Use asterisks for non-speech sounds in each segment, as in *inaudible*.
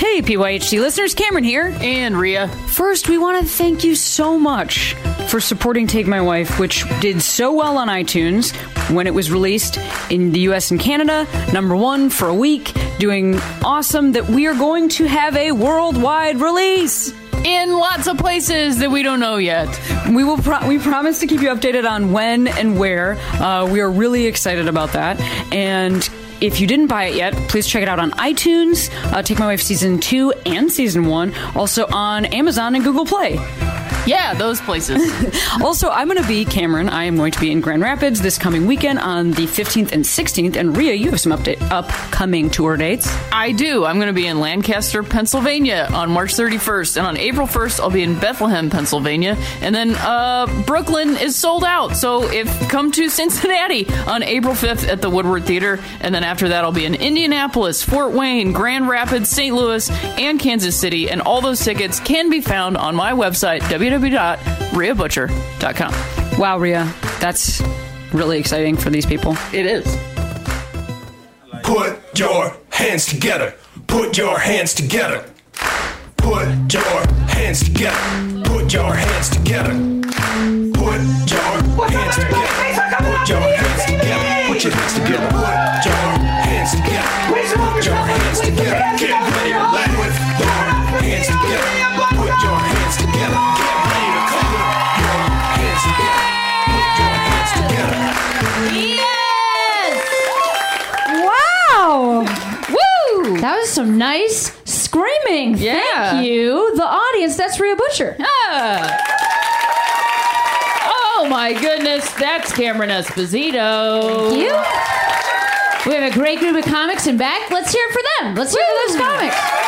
Hey, PYHT listeners, Cameron here. And Rhea. First, we want to thank you so much for supporting Take My Wife, which did so well on iTunes when it was released in the US and Canada. Number one for a week, doing awesome that we are going to have a worldwide release. In lots of places that we don't know yet. We will. Pro- we promise to keep you updated on when and where. Uh, we are really excited about that. And if you didn't buy it yet, please check it out on iTunes. Uh, Take My Wife season two and season one. Also on Amazon and Google Play. Yeah, those places. *laughs* Also, I'm going to be Cameron. I am going to be in Grand Rapids this coming weekend on the 15th and 16th. And Rhea, you have some update upcoming tour dates. I do. I'm going to be in Lancaster, Pennsylvania on March 31st. And on April 1st, I'll be in Bethlehem, Pennsylvania. And then uh, Brooklyn is sold out. So if come to Cincinnati on April 5th at the Woodward Theater. And then after that, I'll be in Indianapolis, Fort Wayne, Grand Rapids, St. Louis, and Kansas City. And all those tickets can be found on my website, www.rheabutcher.com. Wow, Rhea, that's really exciting for these people. It is. Put your hands together. Put your hands together. Put your hands together. Put your hands together. Put your hands together. Put your hands together. Put your hands together. Put your hands together. Put your hands together. That was some nice screaming. Yeah. Thank you. The audience, that's Rhea Butcher. Ah. Oh my goodness, that's Cameron Esposito. Thank you? We have a great group of comics in back. Let's hear it for them. Let's hear for those comics.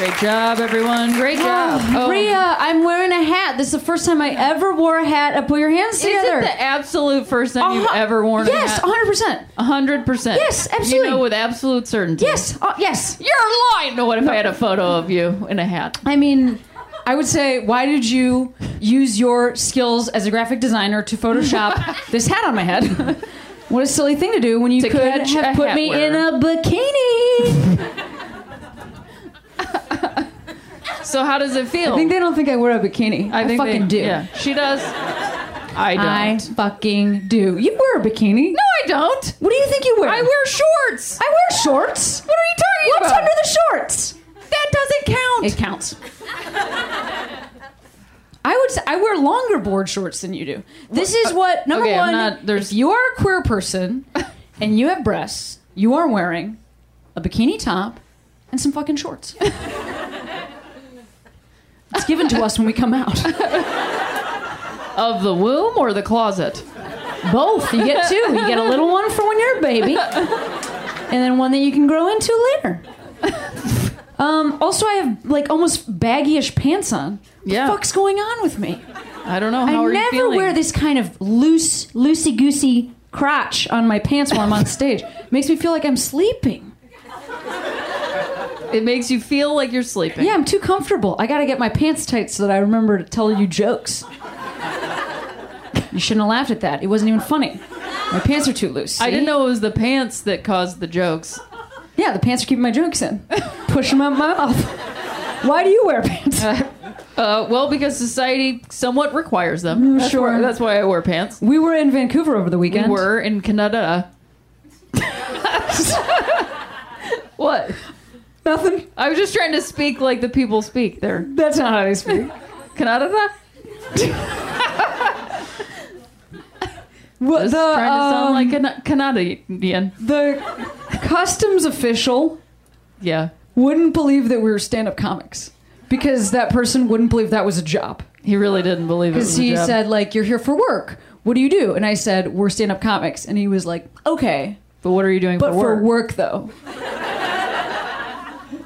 Great job, everyone. Great job. Oh, Rhea, I'm wearing a hat. This is the first time I ever wore a hat. I put your hands together. Is it the absolute first time you've Uh-huh. ever worn yes, a hat? 100%. Hundred percent. Yes, absolutely. You know with absolute certainty. Yes, uh, yes. You're lying. No, what if I had a photo of you in a hat? I mean, I would say, why did you use your skills as a graphic designer to Photoshop *laughs* this hat on my head? what a silly thing to do when you To could have put me wearer. in a bikini. So how does it feel? I think they don't think I wear a bikini. I, think fucking they- do. Yeah, she does. I don't. I fucking do. You wear a bikini? no, I don't. What do you think you wear? I wear shorts. I wear shorts. What are you talking What's about? What's under the shorts? that doesn't count. It counts. I would say I wear longer board shorts than you do. This is what uh, number okay, one. not- there's- if you are a queer person *laughs* and you have breasts, you are wearing a bikini top and some fucking shorts. *laughs* it's given to us when we come out. *laughs* of the womb or the closet? Both. You get two. You get a little one for when you're a baby, and then one that you can grow into later. Um, also, I have like almost baggyish pants on. Yeah. What the fuck's going on with me? I don't know. How I are you never feeling? wear this kind of loose, loosey goosey crotch on my pants while I'm on stage. Makes me feel like I'm sleeping. It makes you feel like you're sleeping. Yeah, I'm too comfortable. I gotta get my pants tight so that I remember to tell you jokes. You shouldn't have laughed at that. It wasn't even funny. My pants are too loose. I didn't know it was the pants that caused the jokes. Yeah, the pants are keeping my jokes in. Push them out my mouth. Why do you wear pants? *laughs* Uh, well, because society somewhat requires them. That's sure. why- that's why I wear pants. we were in Vancouver over the weekend. We were in Canada. *laughs* Nothing. I was just trying to speak like the people speak there. That's not how they speak. Canada? What, Just the, trying to sound um, like a Canadian. the customs official Yeah. wouldn't believe that we were stand-up comics because that person wouldn't believe that was a job He really didn't believe it because was a he said like you're here for work what do you do and i said we're stand-up comics and he was like okay but what are you doing for work? but for work though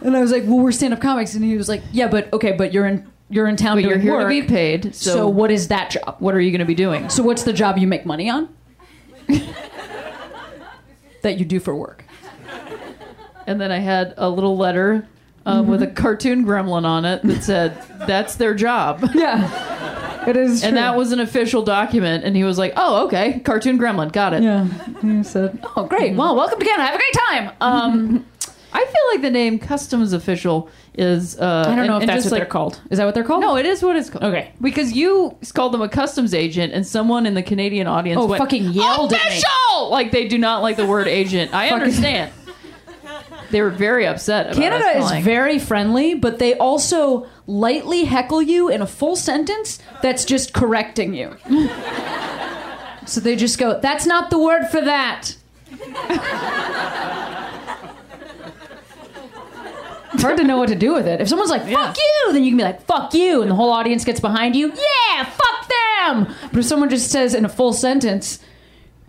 and i was like well we're stand-up comics and he was like yeah but okay but you're in you're in town But you're here work, to be paid. So, so, what is that job what are you going to be doing? so what's the job you make money on *laughs* that you do for work And then I had a little letter um, with a Mm-hmm. cartoon gremlin on it that said, "That's their job." *laughs* yeah it is And that was an official document. And he was like, "Oh, okay, cartoon gremlin, got it." yeah he said oh great well welcome to canada have a great time um *laughs* I feel like the name customs official is. Uh, I don't know and- if that's what like, they're called. Is that what they're called? No, it is what it's called. Okay. Because you called them a customs agent, and someone in the Canadian audience Oh, went, fucking yelled at me. Like they do not like the word *laughs* agent. I understand. They were very upset. About Canada is very friendly, but they also lightly heckle you in a full sentence that's just correcting you. *laughs* so they just go, "That's not the word for that." *laughs* It's hard to know what to do with it. If someone's like, fuck you, then you can be like, fuck you, and the whole audience gets behind you. Yeah, fuck them. But if someone just says in a full sentence,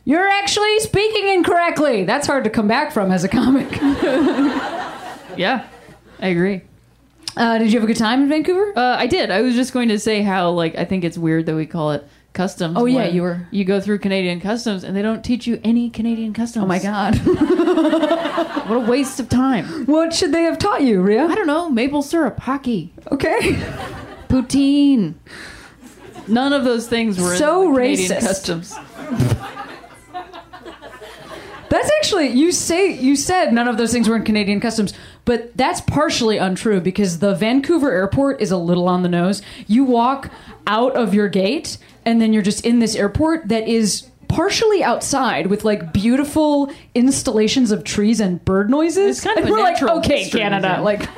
you're actually speaking incorrectly, that's hard to come back from as a comic. *laughs* Yeah, I agree. Uh, did you have a good time in Vancouver? Uh, I did. I was just going to say how like I think it's weird that we call it customs. Oh, yeah, you were- You go through Canadian customs and they don't teach you any Canadian customs. oh my god. *laughs* What a waste of time. what should they have taught you, Rhea? I don't know. Maple syrup, hockey, Okay. poutine. None of those things were So in the Canadian racist. customs. That's actually you say you said none of those things were in Canadian customs, but that's partially untrue because the Vancouver airport is a little on the nose. You walk out of your gate and then you're just in this airport that is partially outside with like beautiful installations of trees and bird noises. It's kind of and we're like, okay, Canada, museum." like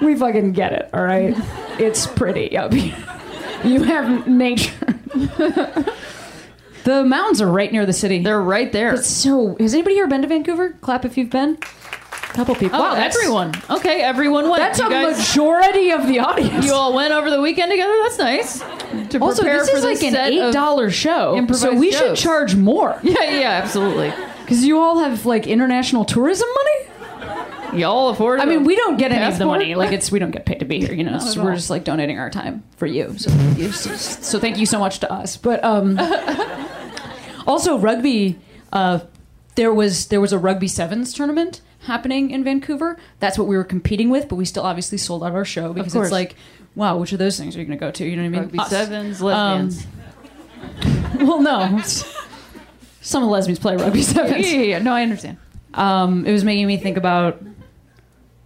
we fucking get it, all right? It's pretty up here. *laughs* You have nature. *laughs* the mountains are right near the city. They're right there. It's so. Has anybody here been to Vancouver? Clap if you've been. Couple people. oh, wow, everyone. Okay, everyone went. That's you a guys, majority of the audience. You all went over the weekend together. That's nice. To also, this is like an eight dollar show, so we should charge more *laughs* Yeah, yeah, absolutely. because you all have like international tourism money. Y'all afford. I mean, we don't get any of the money. Like it's we don't get paid to be here. You know, *laughs* so we're all. just like donating our time for you. So, thank you. so, so thank you so much to us. But um, *laughs* also rugby. Uh, there was there was a rugby sevens tournament happening in Vancouver. That's what we were competing with, but we still obviously sold out our show because course. it's like, wow, which of those things are you going to go to? You know what I mean? rugby Us. sevens, Um, lesbians. Well, no. Some of the lesbians play rugby yeah, sevens. yeah, yeah. No, I understand. Um, it was making me think about.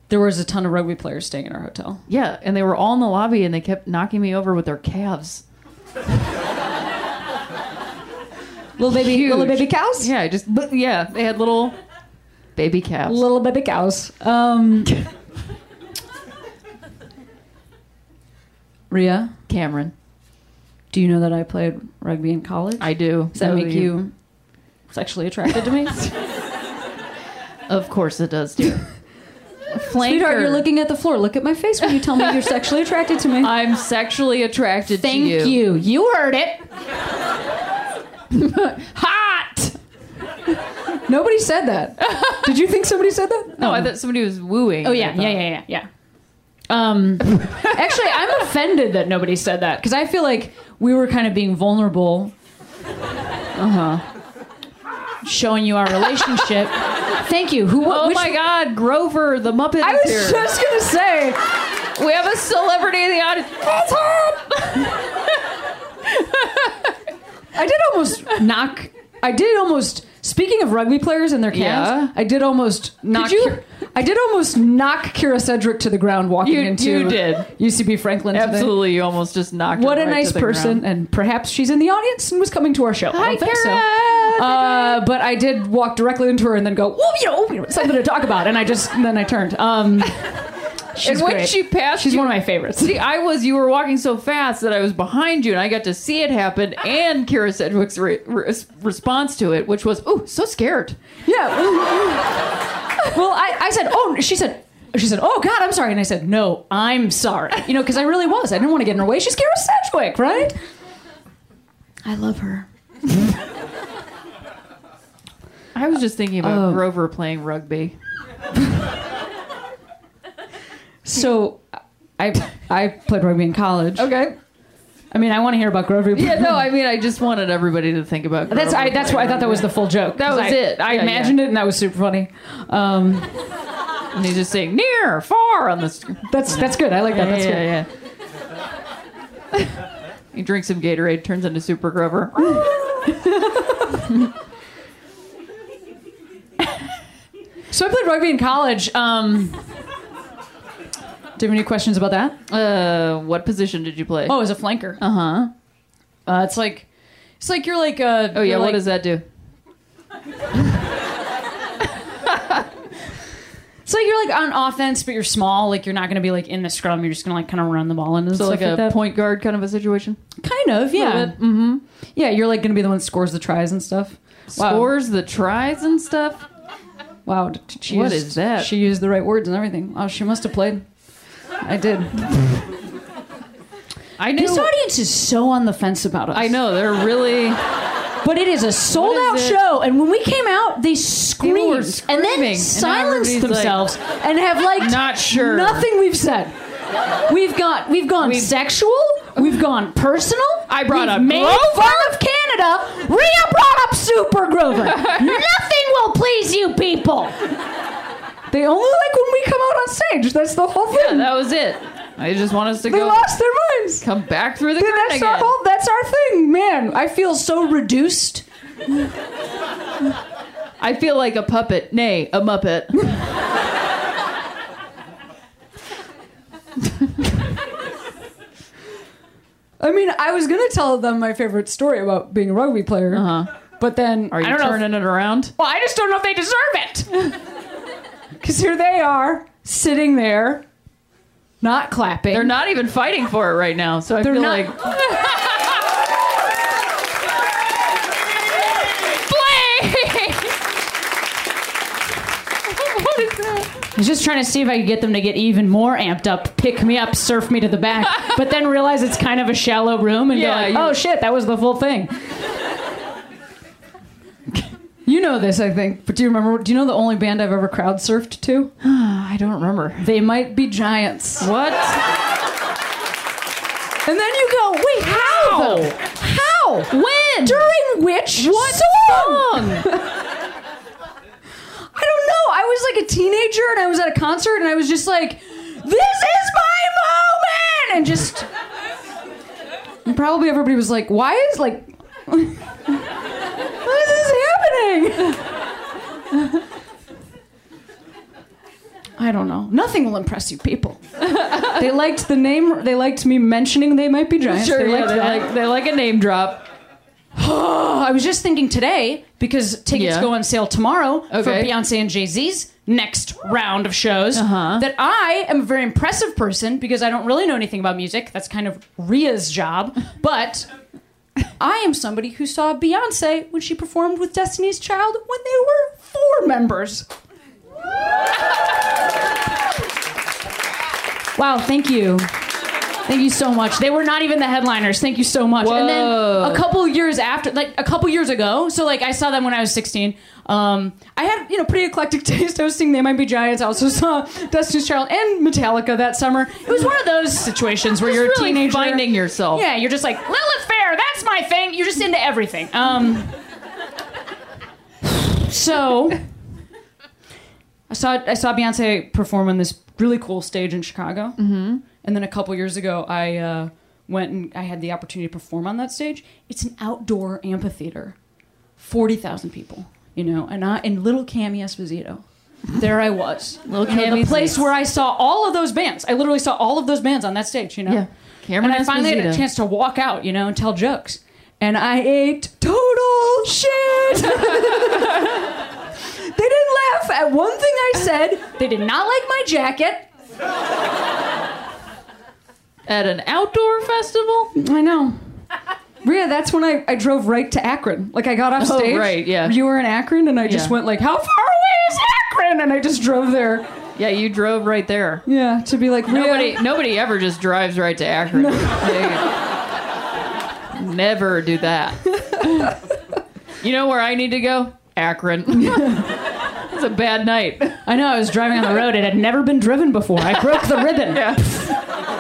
There was a ton of rugby players staying in our hotel. Yeah, and they were all in the lobby, and they kept knocking me over with their calves. Little baby, Huge. little baby cows. Yeah, just yeah, they had little baby calves. Little baby cows. Um, *laughs* Rhea, Cameron, do you know that I played rugby in college? I do. Does that So make you sexually attracted to me? *laughs* Of course it does, dear. *laughs* Flanker. Sweetheart, you're looking at the floor. Look at my face when you tell me you're sexually attracted to me. I'm sexually attracted Thank to you. Thank you. You heard it. *laughs* Hot. Nobody said that. Did you think somebody said that? No, I thought somebody was wooing. Oh yeah, yeah, yeah, yeah, yeah. Um, *laughs* actually, I'm offended that nobody said that because I feel like we were kind of being vulnerable. Uh huh. Showing you our relationship. Thank you. Who? Oh my God, Grover, the Muppet I was here. just gonna say. we have a celebrity in the audience. That's hot. *laughs* I did almost knock. I did almost. Speaking of rugby players and their cans, Yeah? I did almost knock. you? I did almost knock Kyra Sedgwick to the ground walking You- into you did. UCB Franklin. today. Absolutely, you almost just knocked. What a right nice person, ground. and perhaps she's in the audience and was coming to our show. I Hi, don't think so. Uh, but I did walk directly into her and then go, "Whoa, you know, you know, something to talk about," and I just and then I turned. Um, she's and when great. she passed, she's you, one of my favorites. See, I was. You were walking so fast that I was behind you, and I got to see it happen, and Kyra Sedgwick's re- re- response to it, which was, "Ooh, so scared." Yeah. well, I, I said, "Oh," she said. She said, "Oh God, I'm sorry," and I said, "No, I'm sorry." You know, because I really was. I didn't want to get in her way. She's Kyra Sedgwick, right? I love her. *laughs* I was just thinking about Oh. Grover playing rugby. *laughs* So, I I played rugby in college. Okay. I mean, I want to hear about Grover. Yeah, no, I mean, I just wanted everybody to think about. That's Grover I, that's why I thought that was the full joke. That was I- it. I Yeah, imagined it, and that was super funny. Um, And he's just saying near, far on the. Sc- that's that's good. I like that. That's good. yeah, yeah, yeah. *laughs* he drinks some Gatorade, turns into Super Grover. *laughs* So I played played rugby in college. Um, do you have any questions about that? Uh, what position did you play? Oh, as a flanker. uh-huh. Uh, it's like it's like you're like uh Oh yeah, what like, does that do? *laughs* It's like you're like on offense, but you're small. Like you're not going to be like in the scrum. You're just going to like kind of run the ball in and So like a that. point guard kind of a situation? Kind of, yeah. Mm-hmm. Yeah, you're like going to be the one that scores the tries and stuff. Wow. Scores the tries and stuff? Wow, she What used, is that? She used the right words and everything. Oh, she must have played. I did. I This audience is so on the fence about us. I know, they're really But it is a sold out it? show, and when we came out, they screamed and then and silenced everybody's like, themselves and have like not sure. nothing we've said. We've got we've gone We've- sexual, we've gone personal. I brought we've up made Grover. fun of Canada. Rhea brought up Super Grover. *laughs* nothing will please you people. They only like when we come out on stage. That's the whole Yeah, thing. that was it. I just want us to they go lost their minds. come back through the curtain that's again. our whole. That's our thing, man. I feel so reduced. I feel like a puppet, nay, a muppet. *laughs* I mean, I was gonna tell them my favorite story about being a rugby player, Uh-huh. but then Are you I don't know. if- turning it around? well, I just don't know if they deserve it. *laughs* Because here they are sitting there, not clapping. They're not even fighting for it right now, so I They're feel not- like what is that? I was just trying to see if I could get them to get even more amped up, pick me up, surf me to the back, *laughs* but then realize it's kind of a shallow room and Yeah, go you- like, oh shit, that was the full thing. *laughs* You know this, I think, but do you remember? Do you know the only band I've ever crowd surfed to? *gasps* I don't remember. They might be giants. What? And then you go, wait, how? though? How? When? During which What song? song? *laughs* I don't know. I was like a teenager and I was at a concert and I was just like, this is my moment! And just. And probably everybody was like, why is like. Happening? I don't know. Nothing will impress you people. they liked the name. They liked me mentioning they might be giants. Sure, they yeah, they like they like a name drop. *sighs* I was just thinking today because tickets Yeah. go on sale tomorrow for Beyonce and Jay Z's next round of shows. Uh-huh. That I am a very impressive person because I don't really know anything about music. That's kind of Rhea's job, but. I am somebody who saw Beyonce when she performed with Destiny's Child when they were four members. Wow, thank you. Thank you so much. They were not even the headliners. Thank you so much. And then a couple years after, like a couple years ago, so like I saw them when I was 16. Um, I had you know pretty eclectic *laughs* taste. I was seeing They Might Be Giants. I also saw Destiny's Child and Metallica that summer. It was one of those situations where you're a really teenager finding yourself. Yeah, you're just like Lilith Fair. That's my thing. You're just into everything. Um, so I saw I saw Beyonce perform on this really cool stage in Chicago, mm-hmm. And then a couple years ago, I uh, went and I had the opportunity to perform on that stage. It's an outdoor amphitheater, forty thousand people, you know, and I in little Cami Esposito. There I was, *laughs* Little You know, the Cami place where I saw all of those bands. I literally saw all of those bands on that stage, you know. Yeah. Cameron and I finally had a chance to walk out, you know, and tell jokes. And I ate total shit. *laughs* they didn't laugh at one thing I said. They did not like my jacket. At an outdoor festival? I know. Rhea, that's when I, I drove right to Akron. Like I got off Oh, stage. right, yeah. You were in Akron, and I just Yeah. went like, "How far away is Akron?" And I just drove there. Yeah, you drove right there. Yeah, to be like, Rhea, Nobody nobody ever just drives right to Akron. They never do that. *laughs* You know where I need to go? Akron. *laughs* it's a bad night. I know I was driving on the road. It had never been driven before. I broke the ribbon. *laughs*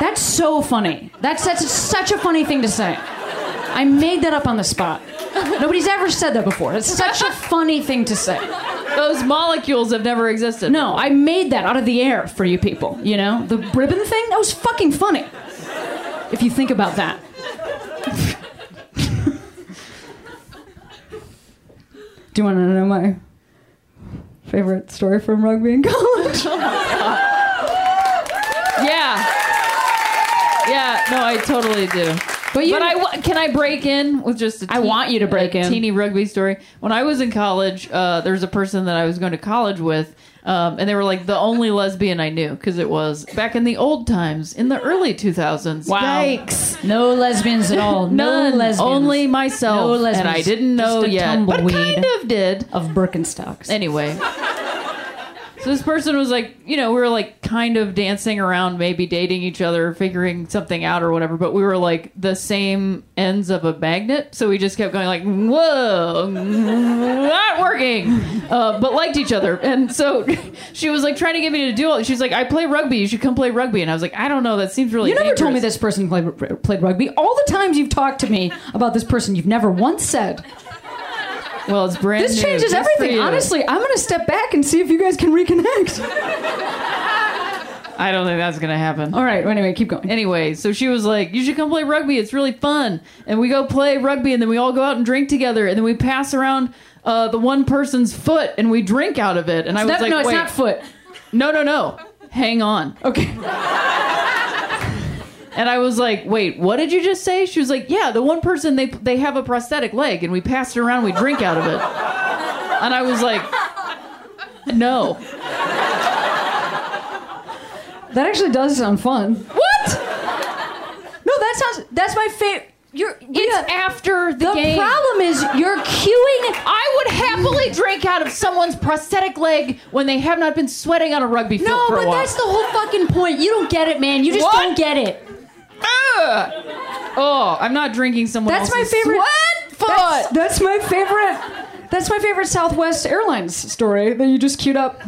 That's so funny. That's that's such a funny thing to say. I made that up on the spot. Nobody's ever said that before. It's such a funny thing to say. Those molecules have never existed. No, I made that out of the air for you people. You know, the ribbon thing that was fucking funny. If you think about that. *laughs* Do you want to know my favorite story from rugby in college. Oh Yeah. Yeah, no, I totally do. But you, But I can I break in with just a I want you to break a in. teeny rugby story. When I was in college, uh, there was a person that I was going to college with, um, and they were like the only lesbian I knew because it was back in the old times in the early 2000s. Wow. Yikes. no lesbians at all. None, no lesbians. only myself, No lesbians. and I didn't know Just a yet, but tumbleweed. kind of did. of Birkenstocks. Anyway. So this person was like, you know, we were like kind of dancing around, maybe dating each other, figuring something out or whatever, but we were like the same ends of a magnet. So we just kept going like, whoa, not working, uh, but liked each other. And so *laughs* she was like trying to get me to do it. She's like, I play rugby. You should come play rugby. And I was like, I don't know. That seems really. You never told me this person played, played rugby. All the times you've talked to me about this person, you've never once said. Well, it's brand new. This new. changes everything. Honestly, I'm going to step back and see if you guys can reconnect. I don't think that's gonna happen. All right. Anyway, keep going. Anyway, so she was like, "You should come play rugby. It's really fun." And we go play rugby, and then we all go out and drink together, and then we pass around uh, the one person's foot, and we drink out of it. And I was No, like, no, it's "Wait, not foot. no, no, no, hang on." Okay. And I was like, "Wait, what did you just say?" She was like, "Yeah, the one person they they have a prosthetic leg, and we pass it around, we drink out of it." And I was like, "No, That actually does sound fun. what? No, that sounds. That's my favorite. You're. It's after the, the game." problem is you're queuing. I would happily drink out of someone's prosthetic leg when they have not been sweating on a rugby field No, for a while. No, but that's the whole fucking point. You don't get it, man. You just What? don't get it. Ugh. Oh, I'm not drinking someone That's my favorite. sweat. That's, that's my favorite. That's my favorite Southwest Airlines story that you just queued up.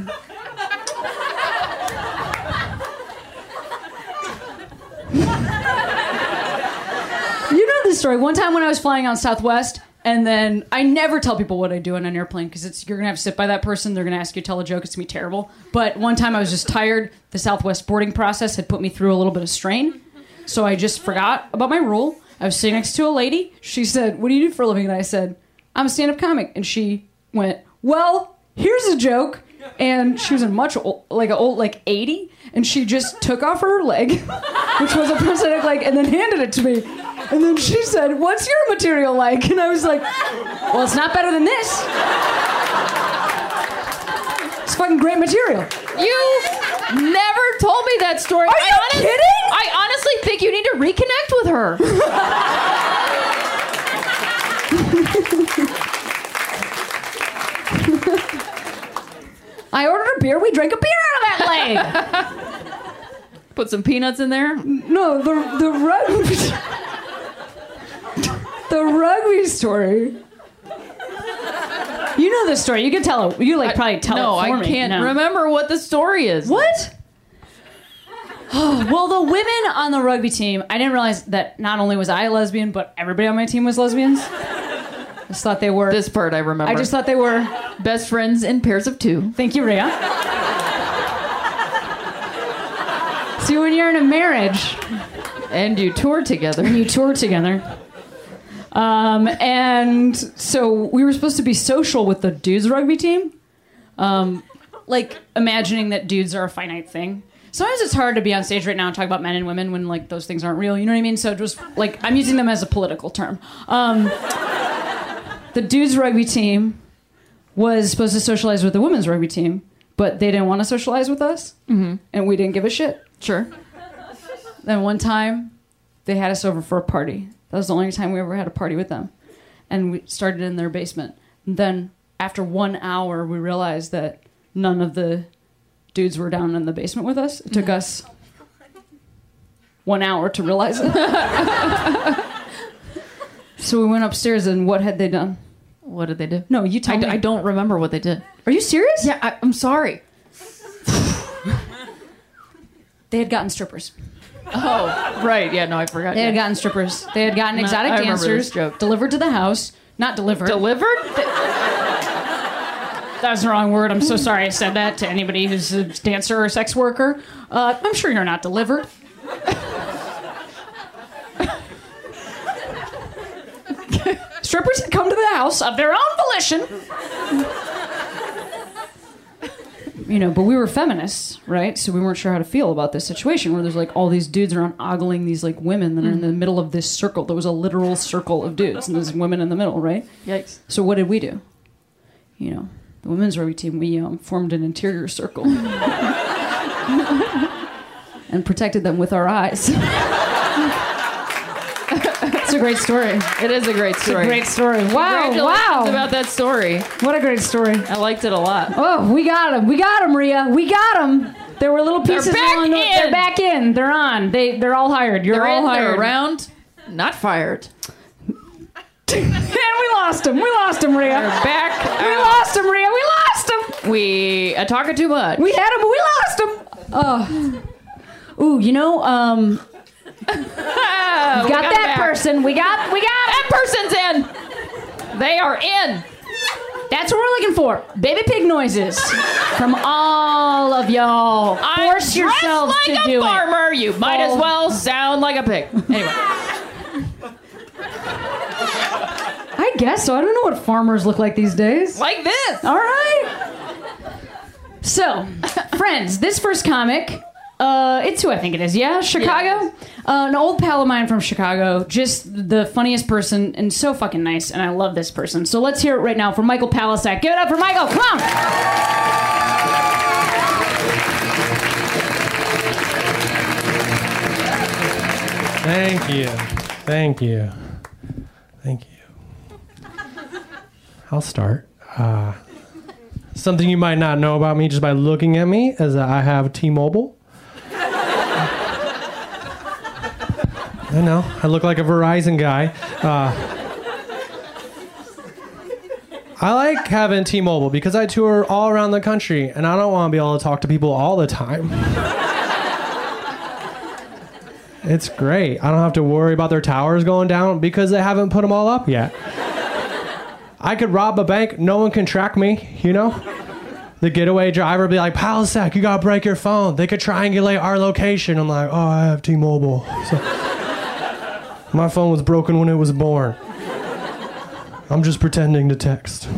you know this story. One time when I was flying on Southwest, and then I never tell people what I do on an airplane because it's you're gonna have to sit by that person. They're gonna ask you to tell a joke. It's gonna be terrible. But one time I was just tired. The Southwest boarding process had put me through a little bit of strain, so I just forgot about my rule. I was sitting next to a lady. She said, "What do you do for a living?" And I said, "I'm a stand-up comic." And she went, "Well, here's a joke." And she was in much old, like a old like 80, and she just took off her leg, *laughs* which was a prosthetic leg, and then handed it to me. And then she said, "What's your material like?" And I was like, "Well, it's not better than this. It's fucking great material." You never told me that story. Are you I kidding? I honestly think you need to reconnect with her. I ordered a beer. We drank a beer out of that leg. Put some peanuts in there. No, the the rugby *laughs* the rugby story. Know this story. You can tell it. You like probably tell no, it for I me. can't No. remember what the story is. What? *sighs* well, the women on the rugby team, I didn't realize that not only was I a lesbian, but everybody on my team was lesbians. I just thought they were. This part I remember. I just thought they were. best friends in pairs of two. Thank you, Rhea. See, when you're in a marriage, And you tour together. you tour together. Um, and so we were supposed to be social with the dudes rugby team. Um, like imagining that dudes are a finite thing. Sometimes it's hard to be on stage right now and talk about men and women when like those things aren't real. You know what I mean? So just like I'm using them as a political term. Um, the dudes rugby team was supposed to socialize with the women's rugby team, but they didn't want to socialize with us, mm-hmm. and we didn't give a shit. Sure. Then one time, they had us over for a party. That was the only time we ever had a party with them, and we started in their basement. And then after one hour, we realized that none of the dudes were down in the basement with us. It took mm-hmm. us one hour to realize it. *laughs* so we went upstairs, and what had they done? What did they do? No, you I, tell d- me. I don't remember what they did. Are you serious? Yeah, I, I'm sorry. *laughs* They had gotten strippers. Oh, right. Yeah, no, I forgot. They had gotten strippers. They had gotten exotic I dancers delivered to the house. Not delivered. Delivered? That's the wrong word. I'm so sorry I said that to anybody who's a dancer or sex worker. Uh, I'm sure you're not delivered. *laughs* Strippers had come to the house of their own volition. You know, but we were feminists, right? So we weren't sure how to feel about this situation where there's like all these dudes around ogling these like women that are in the middle of this circle. There was a literal circle of dudes, and there's women in the middle, right? Yikes. So what did we do? You know, the women's rugby team, we um, formed an interior circle *laughs* *laughs* and protected them with our eyes. *laughs* it's a great story. It is a great story. It's a great story. Wow! Wow! about that story. what a great story. I liked it a lot. Oh, we got them. We got them, Rhea. We got them. There were little pieces. back along the- in. They're back in. They're on. They they're all hired. You're They're all in, hired. they're around, not fired. and *laughs* we lost him. We lost him, Rhea. They're back. We out. lost him, Rhea. We lost him. We are talking too much. We had him, but we lost him. Oh. Ooh, you know, um, *laughs* We got, them that person. We got, we got. That person's in. They are in. That's what we're looking for. Baby pig noises from all of y'all. I'm Force yourselves like to a do farmer. You might as well sound like a pig. Anyway. I guess so. I don't know what farmers look like these days. like this. All right. So, friends, this first comic, uh, it's who I think it is. Yeah, Chicago. Uh, an old pal of mine from Chicago, just the funniest person and so fucking nice, and I love this person. So let's hear it right now for Michael Palascak. Give it up for Michael. Come on. Thank you. Thank you. Thank you. I'll start. Uh, something you might not know about me just by looking at me is that I have T-Mobile. I know. I look like a Verizon guy. Uh, I like having T-Mobile because I tour all around the country and I don't want to be able to talk to people all the time. It's great. I don't have to worry about their towers going down because they haven't put them all up yet. I could rob a bank, no one can track me, you know? The getaway driver be like, Palascak, you gotta break your phone. They could triangulate our location. I'm like, oh, I have T Mobile. So, my phone was broken when it was born. I'm just pretending to text.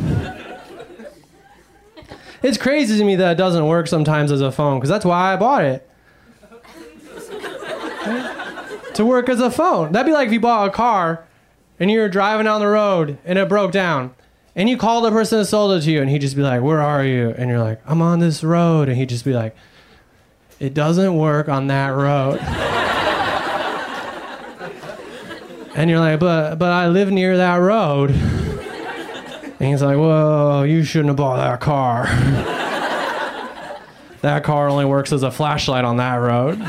It's crazy to me that it doesn't work sometimes as a phone because that's why I bought it. to work as a phone. That'd be like if you bought a car and you were driving down the road and it broke down. And you call the person that sold it to you and he'd just be like, Where are you? And you're like, I'm on this road. And he'd just be like, It doesn't work on that road. *laughs* and you're like, But but I live near that road. And he's like, Whoa, you shouldn't have bought that car. *laughs* that car only works as a flashlight on that road.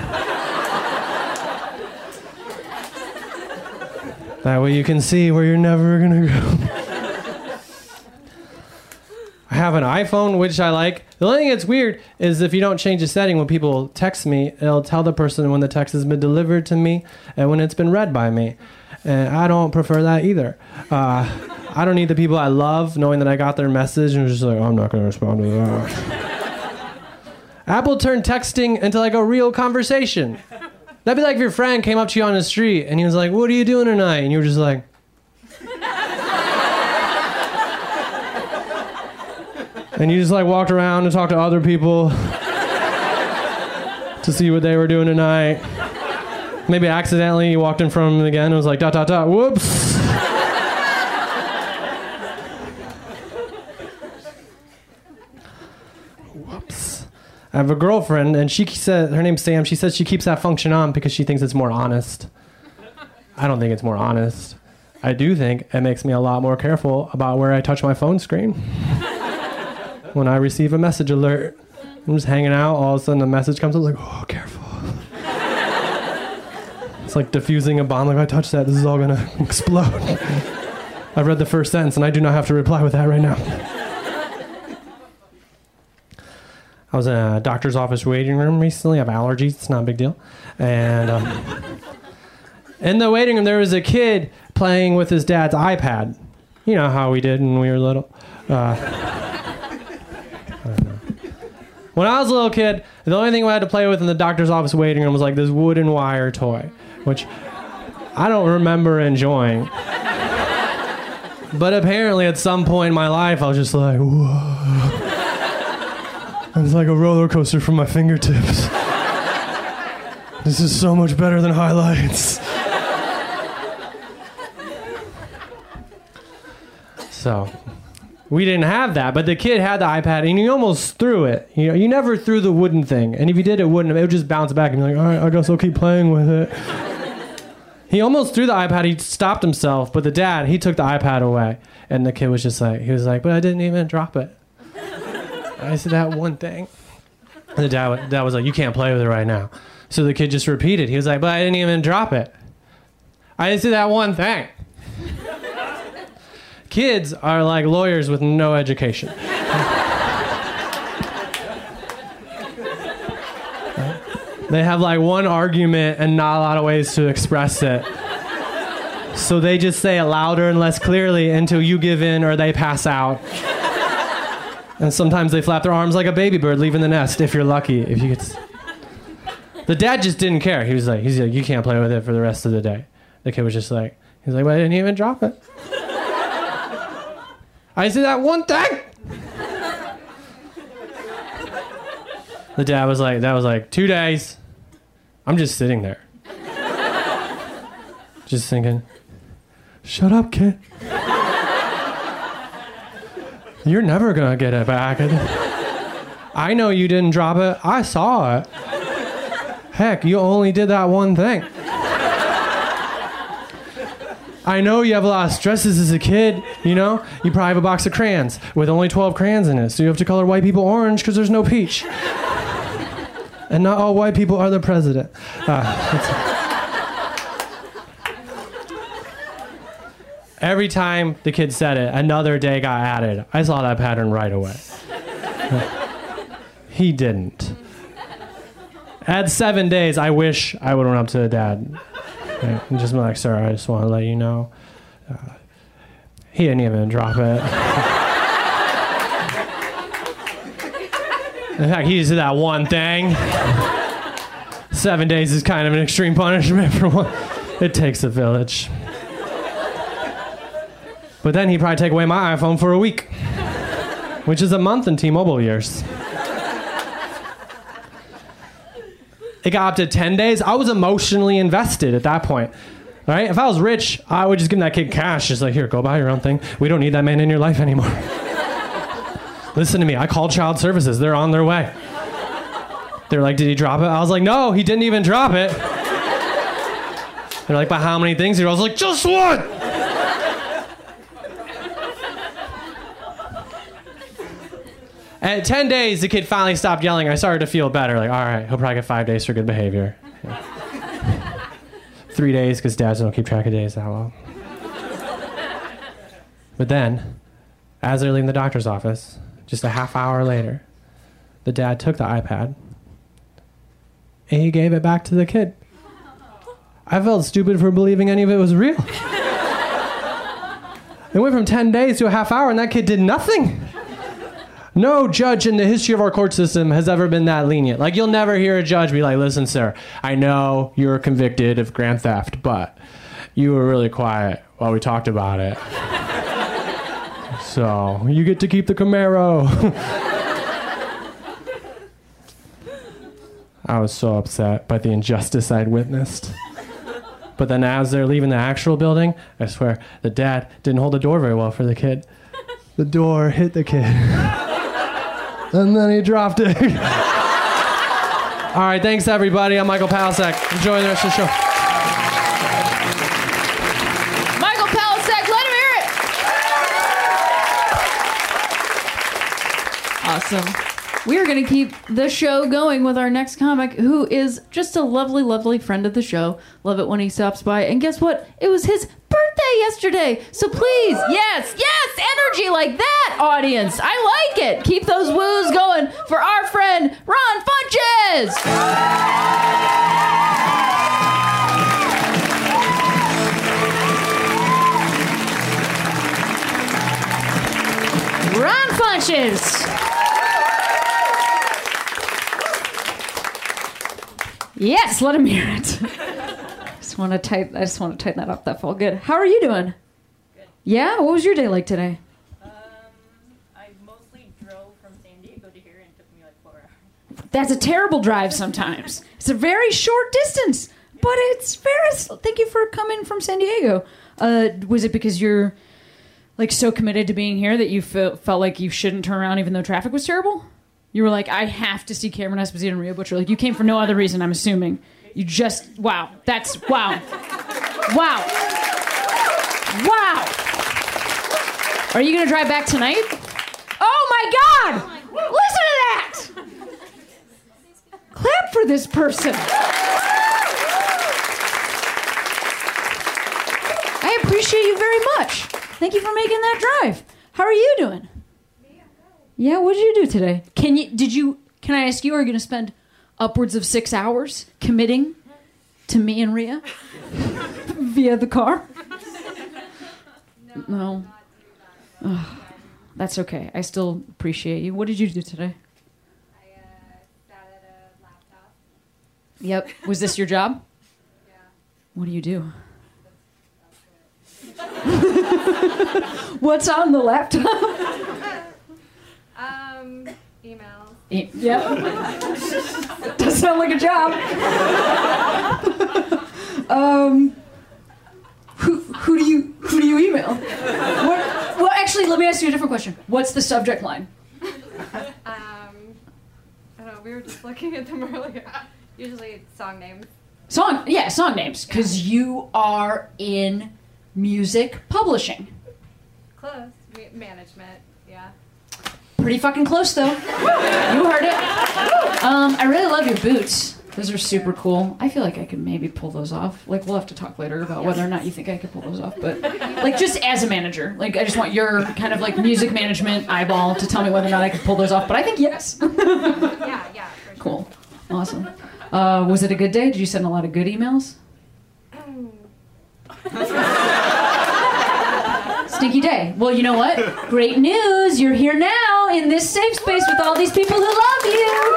That way you can see where you're never gonna go. I have an iPhone, which I like. The only thing that's weird is if you don't change the setting when people text me, it'll tell the person when the text has been delivered to me and when it's been read by me. And I don't prefer that either. Uh, I don't need the people I love knowing that I got their message and just like, I'm not gonna respond to that. Apple turned texting into like a real conversation. That'd be like if your friend came up to you on the street and he was like, What are you doing tonight? And you were just like, And you just like walked around and talked to other people to see what they were doing tonight. Maybe accidentally you walked in front of them again and was like, dot, dot, dot, whoops. whoops. I have a girlfriend, and she said her name's Sam. She says she keeps that function on because she thinks it's more honest. I don't think it's more honest. I do think it makes me a lot more careful about where I touch my phone screen. *laughs* when I receive a message alert, I'm just hanging out. All of a sudden, a message comes up like, "Oh, careful." It's like diffusing a bomb. Like if I touch that, this is all gonna *laughs* explode. *laughs* I've read the first sentence, and I do not have to reply with that right now. I was in a doctor's office waiting room recently. I have allergies. It's not a big deal. And um, *laughs* in the waiting room, there was a kid playing with his dad's iPad. You know how we did when we were little. Uh, I. When I was a little kid, the only thing we had to play with in the doctor's office waiting room was like this wooden wire toy, which I don't remember enjoying. But apparently, at some point in my life, I was just like, whoa. It's like a roller coaster from my fingertips. this is so much better than highlights. so, we didn't have that, but the kid had the iPad and he almost threw it. You know, you never threw the wooden thing, and if you did, it wouldn't. It would just bounce back and be like, all right, I guess I'll keep playing with it. He almost threw the iPad. He stopped himself, but the dad he took the iPad away, and the kid was just like, he was like, but I didn't even drop it. *laughs* I said that one thing. And the dad, dad was like, you can't play with it right now. So the kid just repeated. He was like, but I didn't even drop it. I didn't say that one thing. *laughs* Kids are like lawyers with no education. *laughs* they have like one argument and not a lot of ways to express it. So they just say it louder and less clearly until you give in or they pass out. And sometimes they flap their arms like a baby bird leaving the nest if you're lucky. If you get The dad just didn't care. He was like, he's like, you can't play with it for the rest of the day. The kid was just like, he's like, I didn't even drop it. I said that one thing. The dad was like, that was like two days. I'm just sitting there. Just thinking, shut up, kid. You're never gonna get it back. I know you didn't drop it. I saw it. Heck, you only did that one thing. I know you have a lot of stresses as a kid, you know? You probably have a box of crayons with only 12 crayons in it, so you have to color white people orange because there's no peach. And not all white people are the president. Uh, Every time the kid said it, another day got added. I saw that pattern right away. *laughs* he didn't. At seven days, I wish I would have up to the dad and just been like, "Sir, I just want to let you know." Uh, he didn't even drop it. *laughs* In fact, he just did that one thing. Seven days is kind of an extreme punishment for one. It takes a village. But then he'd probably take away my iPhone for a week, which is a month in T Mobile years. It got up to 10 days. I was emotionally invested at that point. Right? If I was rich, I would just give that kid cash. Just like, here, go buy your own thing. We don't need that man in your life anymore. Listen to me. I called child services. They're on their way. They're like, did he drop it? I was like, no, he didn't even drop it. They're like, but how many things? I was like, just one. At 10 days, the kid finally stopped yelling. I started to feel better. Like, all right, he'll probably get five days for good behavior. Three days, because dads don't keep track of days that well. But then, as they're leaving the doctor's office, just a half hour later, the dad took the iPad and he gave it back to the kid. I felt stupid for believing any of it was real. It went from 10 days to a half hour, and that kid did nothing. No judge in the history of our court system has ever been that lenient. Like, you'll never hear a judge be like, listen, sir, I know you were convicted of grand theft, but you were really quiet while we talked about it. So, you get to keep the Camaro. I was so upset by the injustice I'd witnessed. But then, as they're leaving the actual building, I swear the dad didn't hold the door very well for the kid. The door hit the kid. and then he dropped it. All right, thanks everybody. I'm Michael Palascak. Enjoy the rest of the show. Awesome. We are going to keep the show going with our next comic, who is just a lovely, lovely friend of the show. Love it when he stops by. And guess what? It was his birthday yesterday. So please, yes, yes, energy like that, audience. I like it. Keep those woos going for our friend Ron Funches. Ron Funches. Yes, let him hear it. *laughs* just want to tighten. I just want to tighten that up. That felt good. How are you doing? Good. Yeah. What was your day like today? Um, I mostly drove from San Diego to here, and it took me like what That's a terrible drive sometimes. *laughs* It's a very short distance, but it's very. Thank you for coming from San Diego. Uh, was it because you're like so committed to being here that you fe- felt like you shouldn't turn around even though traffic was terrible? You were like, I have to see Cameron Esposito and Rhea Butcher. Like you came for no other reason. I'm assuming you just wow. That's wow, wow, wow. Are you gonna drive back tonight? Oh my God! Listen to that! Clap for this person. I appreciate you very much. Thank you for making that drive. How are you doing? Yeah, what did you do today? Can you did you can I ask you, are you gonna spend upwards of six hours committing to me and Rhea *laughs* via the car? No. Ugh, that's okay. I still appreciate you. What did you do today? I uh, sat at a laptop. Yep. Was this your job? Yeah. What do you do? *laughs* What's on the laptop? *laughs* Emails. E- Yep. *laughs* Does sound like a job. *laughs* um, who, who do you who do you email? What, well, actually, let me ask you a different question. What's the subject line? Um, I don't know. We were just looking at them *laughs* earlier. Usually song names. Song, yeah, song names, because you are in music publishing. Close. Management. Yeah. Pretty fucking close though. You heard it. Um, I really love your boots. Those are super cool. I feel like I could maybe pull those off. Like we'll have to talk later about whether or not you think I could pull those off. But like just as a manager, like I just want your kind of like music management eyeball to tell me whether or not I could pull those off. But I think yes. *laughs* Yeah, yeah. Sure. cool. Awesome. Uh, was it a good day? Did you send a lot of good emails? *laughs* Stinky day. Well, you know what? *laughs* Great news. You're here now in this safe space with all these people who love you.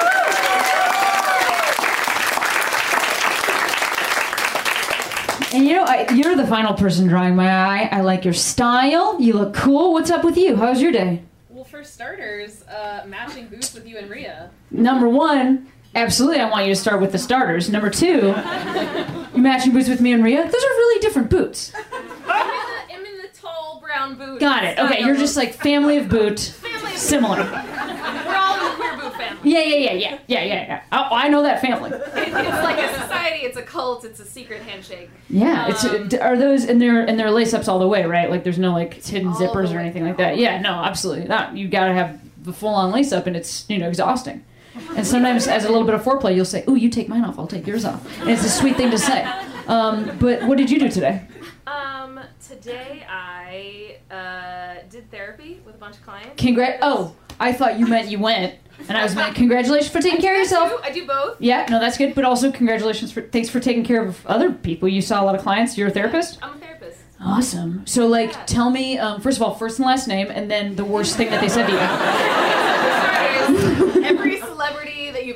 And you know, I, you're the final person drawing my eye. I like your style. You look cool. What's up with you? How's your day? Well, for starters, uh, matching boots with you and Rhea. Number one, absolutely, I want you to start with the starters. Number two, *laughs* you matching boots with me and Rhea. Those are really different boots. *laughs* I'm in the, I'm in the tall brown boot. Got it. Okay, you're just like family of boot, *laughs* Family of- similar. We're all in the queer boot family. Yeah, yeah, yeah, yeah, yeah, yeah, yeah. Oh, I know that family. *laughs* It, it's like a society. It's a cult. It's a secret handshake. Yeah, it's Um, are those and they're and they're lace ups all the way, right? Like there's no like hidden All the zippers or way anything like that. Yeah, no, absolutely not. You gotta have the full on lace up, and it's you know exhausting. And sometimes, as a little bit of foreplay, you'll say, "Ooh, you take mine off, I'll take yours off," and it's a sweet thing to say. Um, but what did you do today? Um, today I uh, did therapy with a bunch of clients. Congrat. Oh, I thought you meant you went, and I was like, congratulations for taking care of yourself. do, I do both. Yeah, no, that's good. But also, congratulations for thanks for taking care of other people. You saw a lot of clients. You're a therapist. I'm a therapist. Awesome. So, like, Yeah. tell me um, first of all, first and last name, and then the worst thing that they said to you. *laughs* *laughs*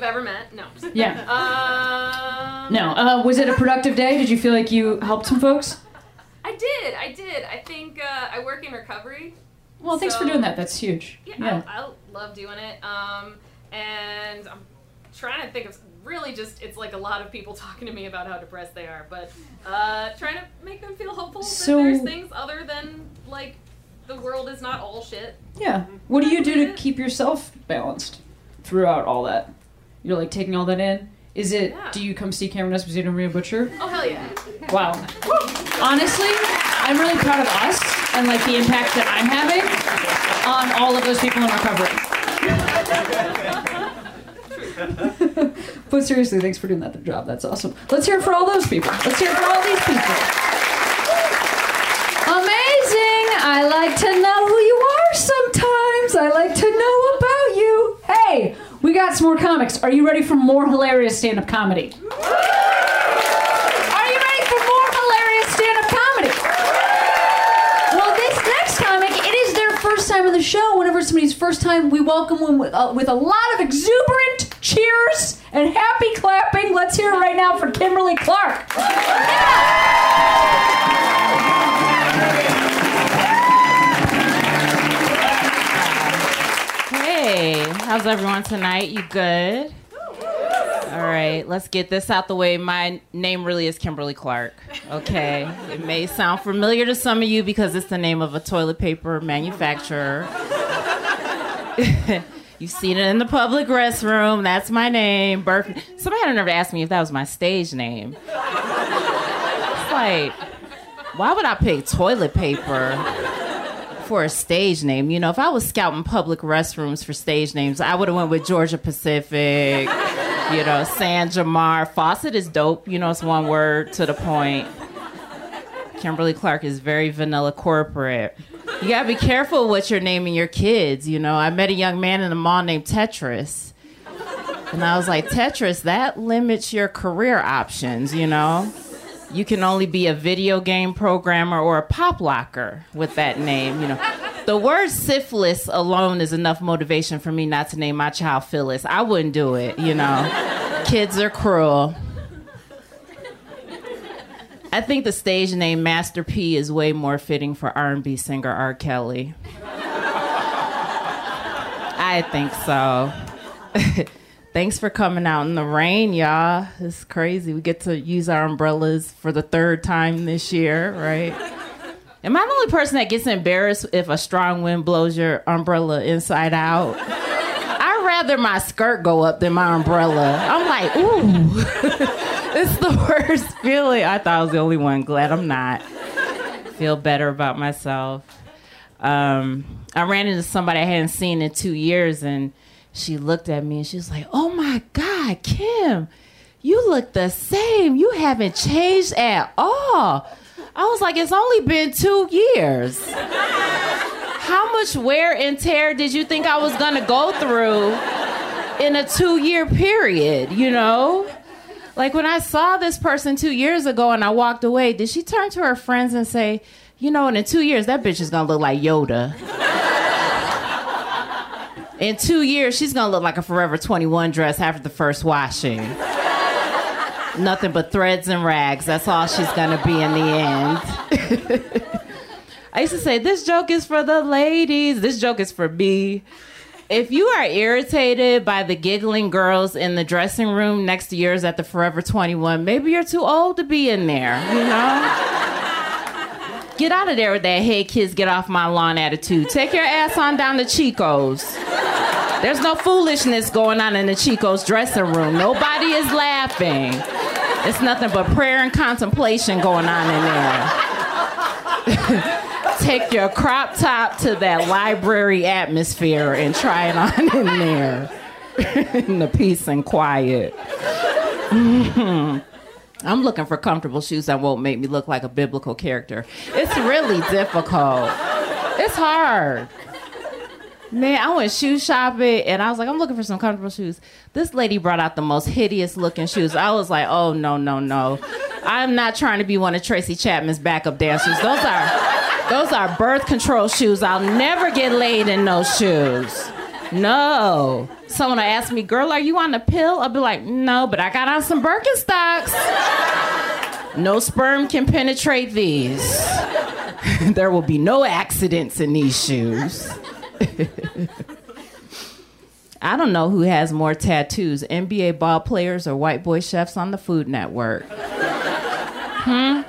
Every celebrity that you've ever met. No. Yeah. Um, No. Uh, was it a productive day? Did you feel like you helped some folks? I did. I did. I think uh, I work in recovery. Well, thanks for doing that. That's huge. Yeah, Yeah. I, I love doing it. Um, and I'm trying to think of really just it's like a lot of people *laughs* talking to me about how depressed they are, but uh, trying to make them feel hopeful So- that there's things other than like the world is not all shit. Yeah. What do you do to keep yourself balanced throughout all that? You're like taking all that in. Is it? Yeah. Do you come see Cameron Esposito and Rhea Butcher? Oh hell yeah! Wow. Honestly, I'm really proud of us and like the impact that I'm having on all of those people in recovery. *laughs* but seriously, thanks for doing that job. That's awesome. Let's hear it for all those people. Let's hear it for all these people. Amazing! I like to know who you are sometimes. I like to know about you. Hey, we got some more comics. Are you ready for more hilarious stand up comedy? Are you ready for more hilarious stand up comedy? Well, this next comic, it is their first time on the show. Whenever somebody's first time, we welcome them with, uh, with a lot of exuberant cheers and happy clapping. Let's hear it right now for Kimberly Clark. Hey, how's everyone tonight? You good? All right, let's get this out the way. My name really is Kimberly Clark. Okay. It may sound familiar to some of you because it's the name of a toilet paper manufacturer. *laughs* You've seen it in the public restroom. That's my name. Burke. Somebody had never asked me if that was my stage name. It's like, why would I pick toilet paper for a stage name? You know, if I was scouting public restrooms for stage names, I would have went with Georgia Pacific. You know, San Jamar. Faucet is dope. You know, it's one word to the point. Kimberly Clark is very vanilla corporate. You gotta be careful what you're naming your kids. You know, I met a young man in the mall named Tetris. And I was like, Tetris, that limits your career options, you know? You can only be a video game programmer or a pop locker with that name, you know. The word syphilis alone is enough motivation for me not to name my child Phyllis. I wouldn't do it, you know. Kids are cruel. I think the stage name Master P is way more fitting for R&B singer R. Kelly. I think so. *laughs* Thanks for coming out in the rain, y'all. It's crazy. We get to use our umbrellas for the third time this year, right? *laughs* Am I the only person that gets embarrassed if a strong wind blows your umbrella inside out? I'd rather my skirt go up than my umbrella. I'm like, ooh. *laughs* it's the worst feeling. I thought I was the only one. Glad I'm not. Feel better about myself. Um, I ran into somebody I hadn't seen in two years, and she looked at me and she was like, "Oh my God, Kim, you look the same. You haven't changed at all." I was like, "It's only been two years." How much wear and tear did you think I was gonna go through in a two year period? You know? Like when I saw this person two years ago and I walked away, did she turn to her friends and say, you know, in two years, that bitch is gonna look like Yoda? In two years, she's gonna look like a Forever 21 dress after the first washing. Nothing but threads and rags. That's all she's gonna be in the end. *laughs* I used to say, this joke is for the ladies, this joke is for me if you are irritated by the giggling girls in the dressing room next to yours at the Forever 21, maybe you're too old to be in there, you know? Get out of there with that hey kids get off my lawn attitude. Take your ass on down to Chico's. There's no foolishness going on in the Chico's dressing room. Nobody is laughing. It's nothing but prayer and contemplation going on in there. *laughs* take your crop top to that library atmosphere and try it on in there *laughs* in the peace and quiet. *laughs* Mm-hmm. I'm looking for comfortable shoes that won't make me look like a biblical character. It's really *laughs* difficult. It's hard. Man, I went shoe shopping and I was like, I'm looking for some comfortable shoes. This lady brought out the most hideous looking shoes. I was like, oh, no, no, no. I'm not trying to be one of Tracy Chapman's backup dancers. Those are those are birth control shoes. I'll never get laid in those shoes. No. Someone will ask me, girl, are you on a pill? I'll be like, no, but I got on some Birkenstocks. No sperm can penetrate these. *laughs* there will be no accidents in these shoes. *laughs* I don't know who has more tattoos, NBA ball players or white boy chefs on the Food Network. *laughs* hmm?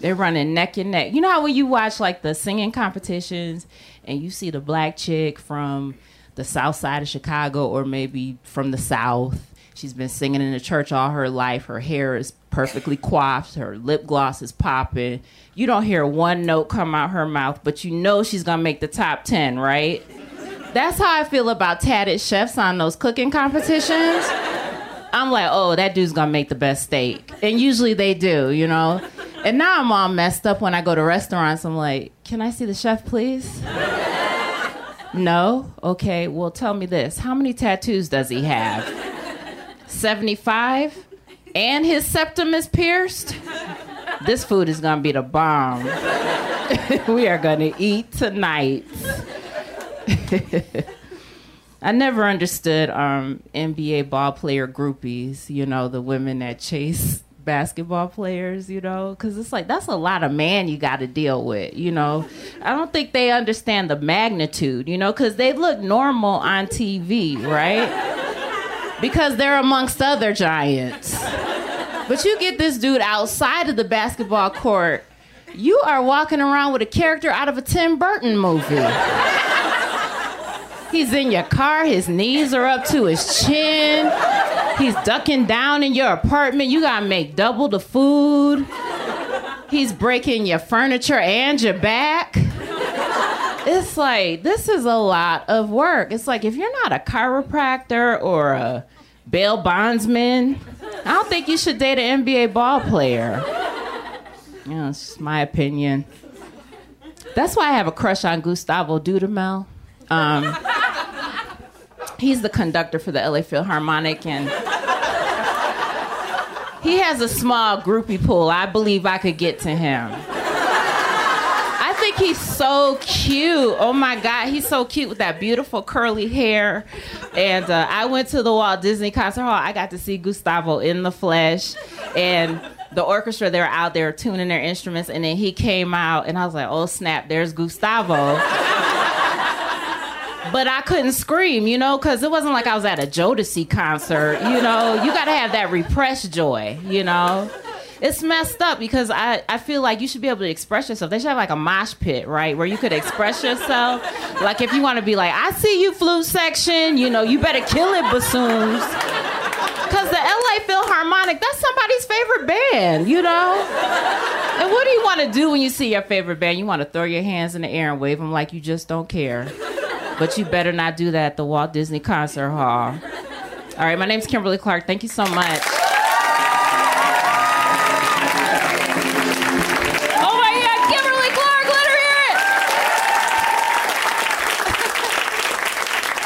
They're running neck and neck. You know how when you watch like the singing competitions and you see the black chick from the south side of Chicago or maybe from the south. She's been singing in the church all her life. Her hair is perfectly coiffed. Her lip gloss is popping. You don't hear one note come out her mouth, but you know she's gonna make the top 10, right? That's how I feel about tatted chefs on those cooking competitions. I'm like, oh, that dude's gonna make the best steak. And usually they do, you know? And now I'm all messed up when I go to restaurants. I'm like, can I see the chef, please? No? Okay, well, tell me this. How many tattoos does he have? 75? And his septum is pierced? This food is gonna be the bomb. *laughs* we are gonna eat tonight. *laughs* I never understood um, NBA ball player groupies, you know, the women that chase basketball players, you know, because it's like that's a lot of man you got to deal with, you know. I don't think they understand the magnitude, you know, because they look normal on TV, right? because they're amongst other giants. But you get this dude outside of the basketball court, you are walking around with a character out of a Tim Burton movie. He's in your car, his knees are up to his chin. He's ducking down in your apartment. You gotta make double the food. He's breaking your furniture and your back. It's like, this is a lot of work. It's like, if you're not a chiropractor or a bail bondsman, I don't think you should date an NBA ball player. You know, it's just my opinion. That's why I have a crush on Gustavo Dudamel. Um, he's the conductor for the LA Philharmonic, and he has a small groupie pool. I believe I could get to him. I think he's so cute. Oh my God, he's so cute with that beautiful curly hair. And uh, I went to the Walt Disney Concert Hall. I got to see Gustavo in the flesh, and the orchestra they were out there tuning their instruments. And then he came out, and I was like, "Oh snap! There's Gustavo." But I couldn't scream, you know, because it wasn't like I was at a Jodeci concert. You know, you got to have that repressed joy, you know. It's messed up because I, I feel like you should be able to express yourself. They should have like a mosh pit, right, where you could express yourself. Like if you want to be like, I see you, flute section, you know, you better kill it, bassoons. Because the LA Philharmonic, that's somebody's favorite band, you know? And what do you want to do when you see your favorite band? You want to throw your hands in the air and wave them like you just don't care. But you better not do that at the Walt Disney Concert Hall. All right, my name's Kimberly Clark. Thank you so much. Oh my God, Kimberly Clark, let her hear it!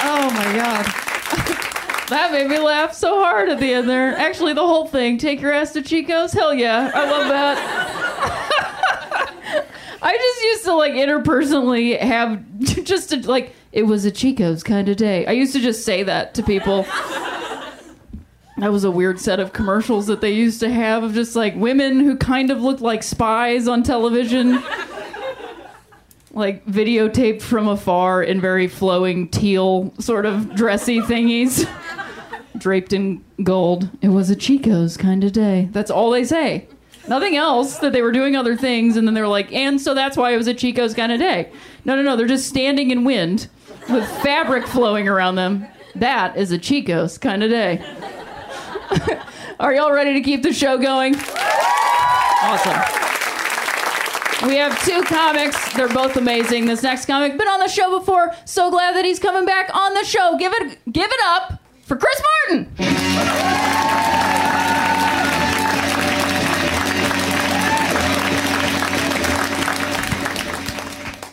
Oh my God. That made me laugh so hard at the end there. Actually, the whole thing. Take your ass to Chico's? Hell yeah. I love that. *laughs* I just used to like interpersonally have *laughs* just to like, it was a Chico's kind of day. I used to just say that to people. That was a weird set of commercials that they used to have of just like women who kind of looked like spies on television. like videotaped from afar in very flowing teal sort of dressy thingies. Draped in gold. It was a Chico's kind of day. That's all they say. Nothing else that they were doing other things and then they were like, and so that's why it was a Chico's kind of day. No, no, no. They're just standing in wind with fabric flowing around them. That is a Chico's kind of day. *laughs* Are y'all ready to keep the show going? Awesome. We have two comics. They're both amazing. This next comic been on the show before. So glad that he's coming back on the show. Give it give it up for Chris Martin.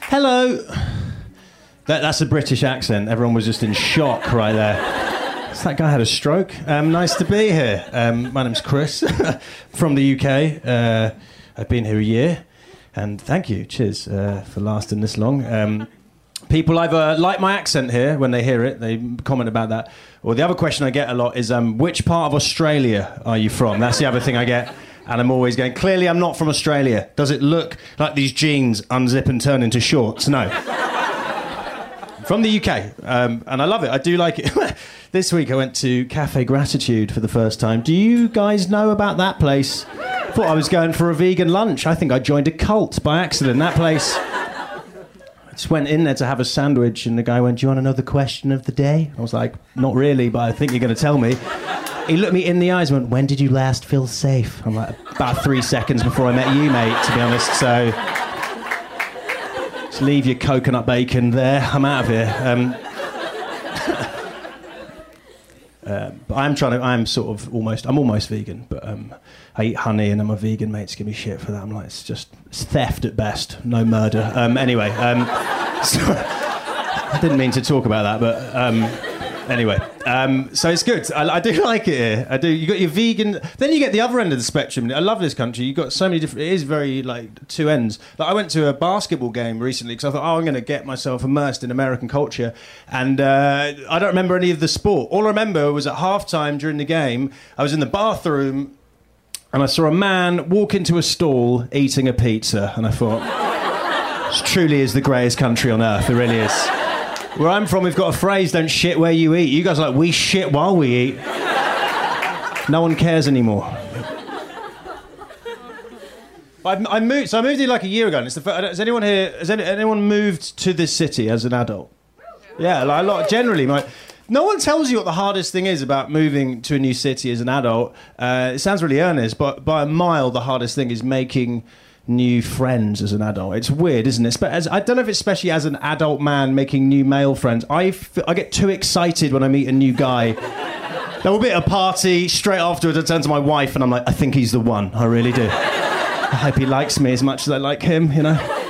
Hello. That, that's a British accent. Everyone was just in shock right there. So that guy had a stroke. Um, nice to be here. Um, my name's Chris *laughs* from the UK. Uh, I've been here a year, and thank you, cheers, uh, for lasting this long. Um, people either like my accent here when they hear it, they comment about that, or the other question I get a lot is, um, which part of Australia are you from? That's the other thing I get. And I'm always going, clearly I'm not from Australia. Does it look like these jeans unzip and turn into shorts? No. From the UK. Um, and I love it. I do like it. *laughs* this week I went to Cafe Gratitude for the first time. Do you guys know about that place? Thought I was going for a vegan lunch. I think I joined a cult by accident. That place. I just went in there to have a sandwich, and the guy went, Do you want another question of the day? I was like, Not really, but I think you're going to tell me. He looked me in the eyes and went, When did you last feel safe? I'm like, About three seconds before I met you, mate, to be honest. So just leave your coconut bacon there. I'm out of here. Um, *laughs* uh, but I'm trying to. I'm sort of almost. I'm almost vegan, but um, I eat honey, and then my vegan mates give me shit for that. I'm like, it's just it's theft at best, no murder. Um, anyway, um, *laughs* so, I didn't mean to talk about that, but um, anyway, um, so it's good. I, I do *laughs* like it here. I do. You got your vegan. Then you get the other end of the spectrum. I love this country. You have got so many different. It is very like two ends. Like I went to a basketball game recently because I thought, oh, I'm going to get myself immersed in American culture, and uh, I don't remember any of the sport. All I remember was at halftime during the game, I was in the bathroom. And I saw a man walk into a stall eating a pizza, and I thought, *laughs* this truly is the greatest country on earth. It really is. Where I'm from, we've got a phrase: "Don't shit where you eat." You guys are like we shit while we eat. No one cares anymore. I, moved. So I moved here like a year ago. And it's the first, has anyone here? Has any, anyone moved to this city as an adult? Yeah, like a lot. Generally, no one tells you what the hardest thing is about moving to a new city as an adult. Uh, it sounds really earnest, but by a mile, the hardest thing is making new friends as an adult. It's weird, isn't it? But as, I don't know if it's especially as an adult man making new male friends. I, f- I get too excited when I meet a new guy. *laughs* There will be at a party straight afterwards. I turn to my wife and I'm like, I think he's the one. I really do. I hope he likes me as much as I like him. You know.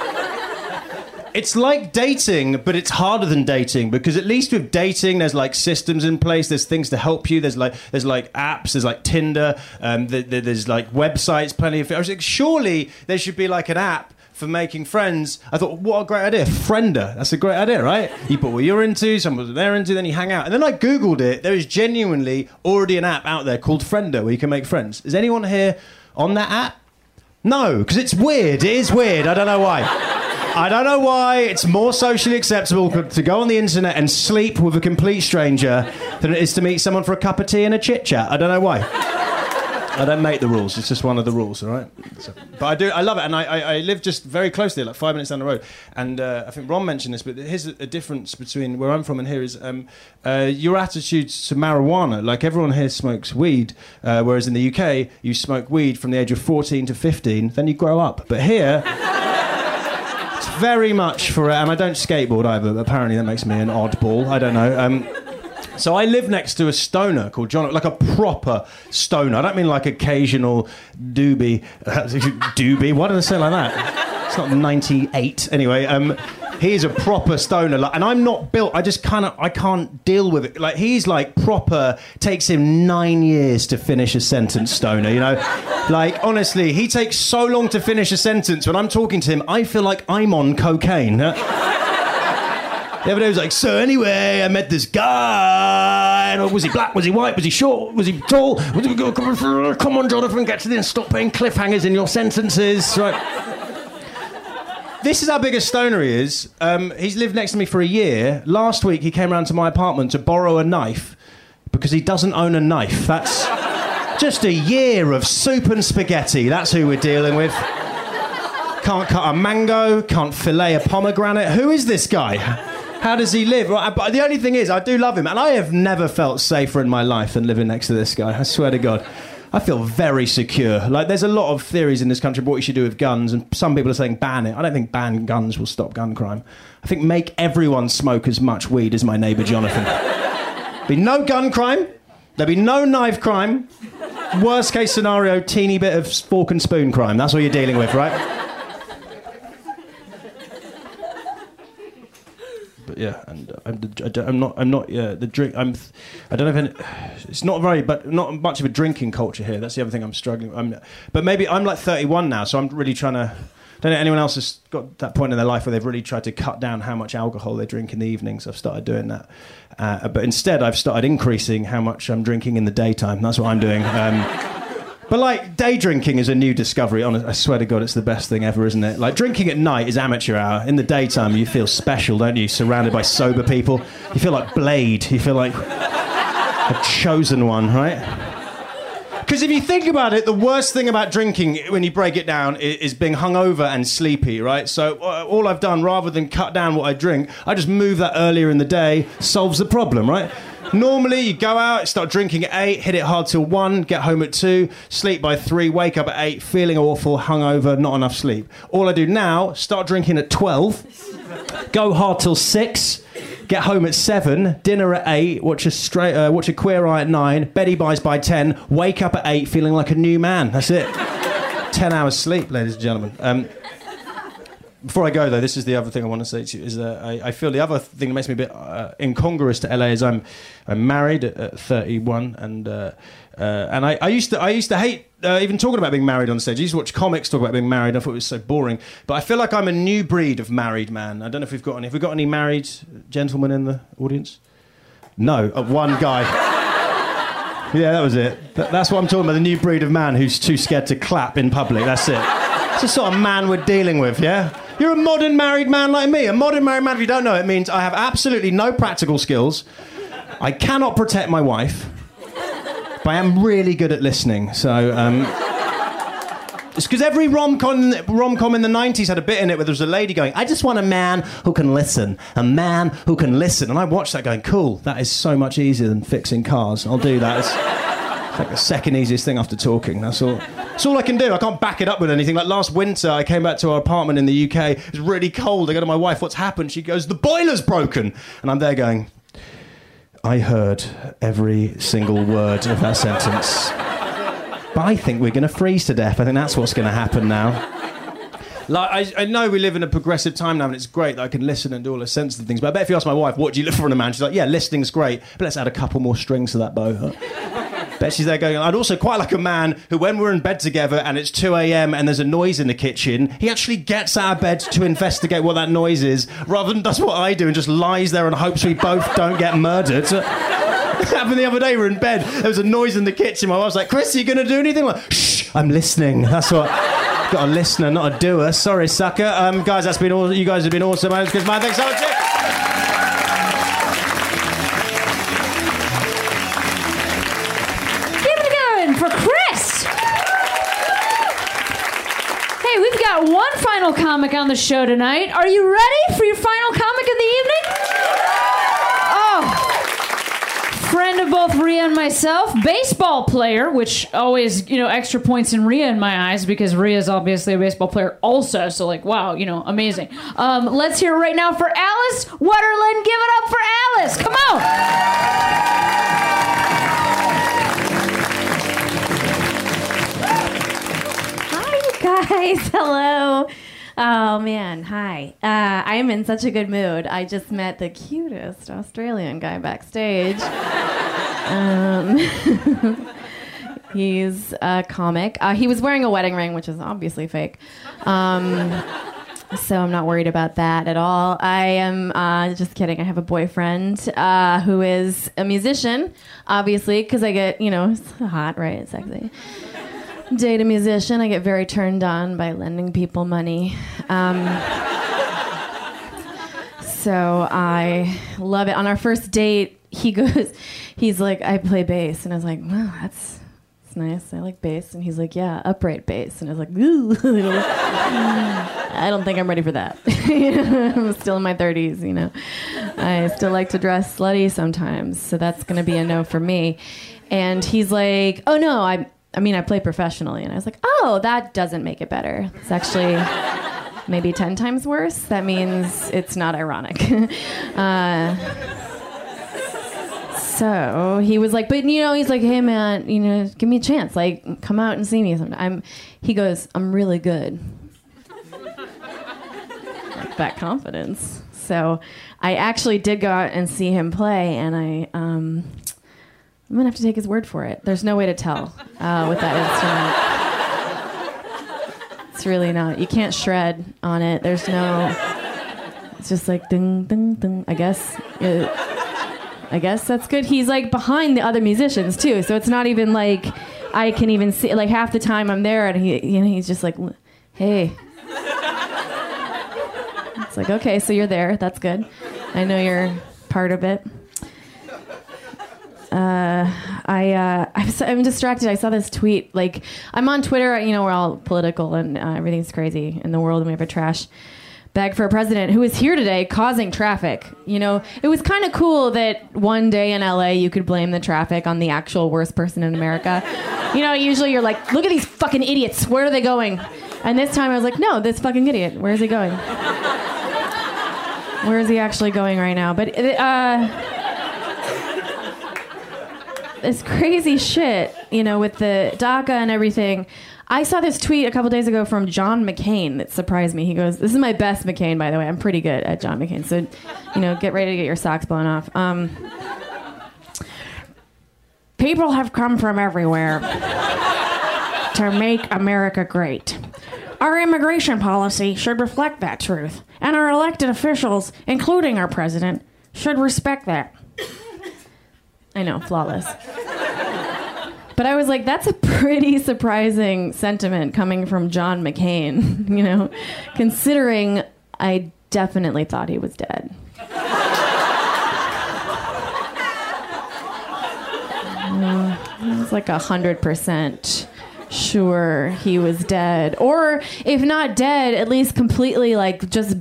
It's like dating, but it's harder than dating because at least with dating, there's like systems in place. There's things to help you. There's like there's like apps. There's like Tinder. Um, th- th- there's like websites. Plenty of. I was like, surely there should be like an app for making friends. I thought, what a great idea, Friender. That's a great idea, right? You put what you're into, someone what they're into, then you hang out. And then I googled it. There is genuinely already an app out there called Friender where you can make friends. Is anyone here on that app? No, because it's weird. It is weird. I don't know why. I don't know why it's more socially acceptable to go on the internet and sleep with a complete stranger than it is to meet someone for a cup of tea and a chit chat. I don't know why. I don't make the rules. It's just one of the rules, all right. So, but I do. I love it, and I, I, I live just very close there, like five minutes down the road. And uh, I think Ron mentioned this, but here's a, a difference between where I'm from and here is um, uh, your attitude to marijuana. Like everyone here smokes weed, uh, whereas in the UK you smoke weed from the age of 14 to 15, then you grow up. But here. Very much for, it, and I don't skateboard either. Apparently, that makes me an oddball. I don't know. Um, so I live next to a stoner called John, like a proper stoner. I don't mean like occasional doobie. *laughs* doobie? Why did I say like that? It's not 98. Anyway, um, he's a proper stoner. Like, and I'm not built. I just kind of, I can't deal with it. Like, he's like proper, takes him nine years to finish a sentence, stoner, you know? Like, honestly, he takes so long to finish a sentence. When I'm talking to him, I feel like I'm on cocaine. *laughs* The other day was like, so anyway, I met this guy. And oh, was he black? Was he white? Was he short? Was he tall? Come on, Jonathan, get to the end. Stop putting cliffhangers in your sentences. Right. This is how big a stoner he is. Um, he's lived next to me for a year. Last week, he came round to my apartment to borrow a knife because he doesn't own a knife. That's *laughs* just a year of soup and spaghetti. That's who we're dealing with. Can't cut a mango, can't fillet a pomegranate. Who is this guy? How does he live? Well, But the only thing is, I do love him, and I have never felt safer in my life than living next to this guy. I swear to God. I feel very secure. Like, there's a lot of theories in this country about what you should do with guns, and some people are saying ban it. I don't think ban guns will stop gun crime. I think make everyone smoke as much weed as my neighbour Jonathan. be no gun crime, there'll be no knife crime. Worst case scenario, teeny bit of fork and spoon crime. That's what you're dealing with, right? But yeah, and uh, I'm, I I'm not, I'm not, yeah, the drink. I'm, I don't know if any, it's not very, but not much of a drinking culture here. That's the other thing I'm struggling. I'm, but maybe I'm like 31 now, so I'm really trying to. Don't know anyone else has got that point in their life where they've really tried to cut down how much alcohol they drink in the evenings. I've started doing that, uh, but instead I've started increasing how much I'm drinking in the daytime. That's what I'm doing. Um, but like day drinking is a new discovery. Honest, I swear to God, it's the best thing ever, isn't it? Like drinking at night is amateur hour. In the daytime, you feel special, don't you? Surrounded by sober people, you feel like Blade. You feel like a chosen one, right? Because if you think about it, the worst thing about drinking, when you break it down, is, being hungover and sleepy, right? So uh, all I've done, rather than cut down what I drink, I just move that earlier in the day. Solves the problem, right? Normally, you go out, start drinking at eight, hit it hard till one, get home at two, sleep by three, wake up at eight, feeling awful, hungover, not enough sleep. All I do now, start drinking at 12, go hard till six, get home at seven, dinner at eight, watch a straight, uh, watch a Queer Eye at nine, Betty buys by ten, wake up at eight, feeling like a new man. That's it. Ten hours sleep, ladies and gentlemen. Um, before I go though, this is the other thing I want to say to you is that I, I feel the other thing that makes me a bit uh, incongruous to LA is I'm I'm married at, at 31 and uh, uh, and I, I used to I used to hate uh, even talking about being married on stage. I used to watch comics talk about being married. I thought it was so boring. But I feel like I'm a new breed of married man. I don't know if we've got any. Have we got any married gentlemen in the audience? No, uh, one guy. *laughs* Yeah, that was it. Th- that's what I'm talking about. The new breed of man who's too scared to clap in public. That's it. It's the sort of man we're dealing with, yeah? You're a modern married man like me. A modern married man, if you don't know, it means I have absolutely no practical skills. I cannot protect my wife. but I am really good at listening. So. Um, it's because every rom com rom com in the '90s had a bit in it where there was a lady going, "I just want a man who can listen, a man who can listen," and I watched that going, "Cool, that is so much easier than fixing cars. I'll do that." Like the second easiest thing after talking. That's all. That's all I can do. I can't back it up with anything. Like last winter, I came back to our apartment in the UK. It was really cold. I go to my wife, "What's happened?" She goes, "The boiler's broken," and I'm there going, "I heard every single word of that sentence." But I think we're going to freeze to death. I think that's what's going to happen now. Like, I, I know we live in a progressive time now, and it's great that I can listen and do all the sensitive things. But I bet if you ask my wife, what do you look for in a man? She's like, yeah, listening's great, but let's add a couple more strings to that bow. Bet she's there going, I'd also quite like a man who, when we're in bed together and it's 2 a.m. and there's a noise in the kitchen, he actually gets out of bed to investigate what that noise is, rather than does what I do and just lies there and hopes we both don't get murdered. *laughs* happened the other day. We are in bed. There was a noise in the kitchen. My wife was like, "Chris, are you going to do anything?" I'm like, Shh, I'm listening. That's what. Got a listener, not a doer. Sorry, sucker. Um, guys, that's been all. You guys have been awesome. Chris Mann. Thanks so much. Final comic on the show tonight. Are you ready for your final comic of the evening? Oh, friend of both Rhea and myself, baseball player, which always, you know, extra points in Rhea in my eyes because Rhea is obviously a baseball player also. So, like, wow, you know, amazing. Um, let's hear right now for Alice Wetterlund. Give it up for Alice. Come on. Hi, guys. *laughs* Hello. Oh man, hi. Uh, I am in such a good mood. I just met the cutest Australian guy backstage. Um, *laughs* he's a comic. Uh, he was wearing a wedding ring, which is obviously fake. Um, so I'm not worried about that at all. I am uh, just kidding. I have a boyfriend uh, who is a musician, obviously, because I get, you know, hot, right? Sexy date a musician. I get very turned on by lending people money. Um, so I love it. On our first date, he goes, he's like, I play bass. And I was like, wow, that's, that's nice. I like bass. And he's like, yeah, upright bass. And I was like, ooh. *laughs* I don't think I'm ready for that. *laughs* I'm still in my 30s, you know. I still like to dress slutty sometimes. So that's going to be a no for me. And he's like, oh no, I, I mean, I play professionally. And I was like, oh, that doesn't make it better. It's actually maybe 10 times worse. That means it's not ironic. *laughs* uh, so he was like, but you know, he's like, hey man, you know, give me a chance. Like, come out and see me sometime. I'm, he goes, I'm really good. like that confidence. So I actually did go out and see him play, and I, um, I'm gonna have to take his word for it. There's no way to tell uh, with that instrument. It's really not. You can't shred on it. There's no. It's just like ding ding ding. I guess. Uh, I guess that's good. He's like behind the other musicians too, so it's not even like I can even see. Like half the time I'm there, and he, you know, he's just like, "Hey." It's like, okay, so you're there. That's good. I know you're part of it. Uh, I uh, *laughs* I'm, I'm distracted. I saw this tweet. Like I'm on Twitter. You know, we're all political and uh, everything's crazy in the world, and we have a trash bag for a president who is here today causing traffic. You know, it was kind of cool that one day in LA you could blame the traffic on the actual worst person in America. You know, usually you're like, look at these fucking idiots. Where are they going? And this time I was like, no, this fucking idiot. Where is he going? Where is he actually going right now? But uh, it's crazy shit, you know, with the DACA and everything. I saw this tweet a couple days ago from John McCain that surprised me. He goes, "This is my best McCain, by the way. I'm pretty good at John McCain. So, you know, get ready to get your socks blown off." Um, People have come from everywhere to make America great. Our immigration policy should reflect that truth, and our elected officials, including our president, should respect that. I know, flawless. But I was like, that's a pretty surprising sentiment coming from John McCain, *laughs* you know, considering I definitely thought he was dead. I was like a hundred percent sure he was dead, or if not dead, at least completely like just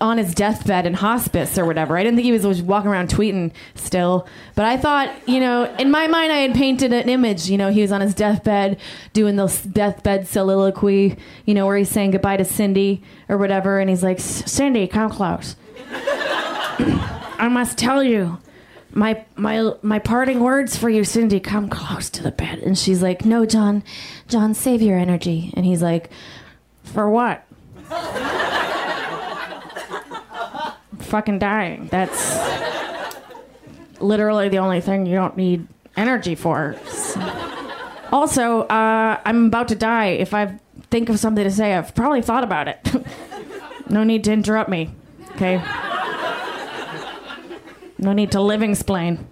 on his deathbed in hospice or whatever. I didn't think he was, was walking around tweeting still, but I thought, you know, in my mind, I had painted an image. You know, he was on his deathbed doing the deathbed soliloquy. You know, where he's saying goodbye to Cindy or whatever, and he's like, "Cindy, come close." *coughs* I must tell you, my my my parting words for you, Cindy. Come close to the bed. And she's like, No, John, John, save your energy. And he's like, For what? Fucking dying. That's literally the only thing you don't need energy for. Also, uh, I'm about to die. If I think of something to say, I've probably thought about it. *laughs* no need to interrupt me. Okay. No need to living explain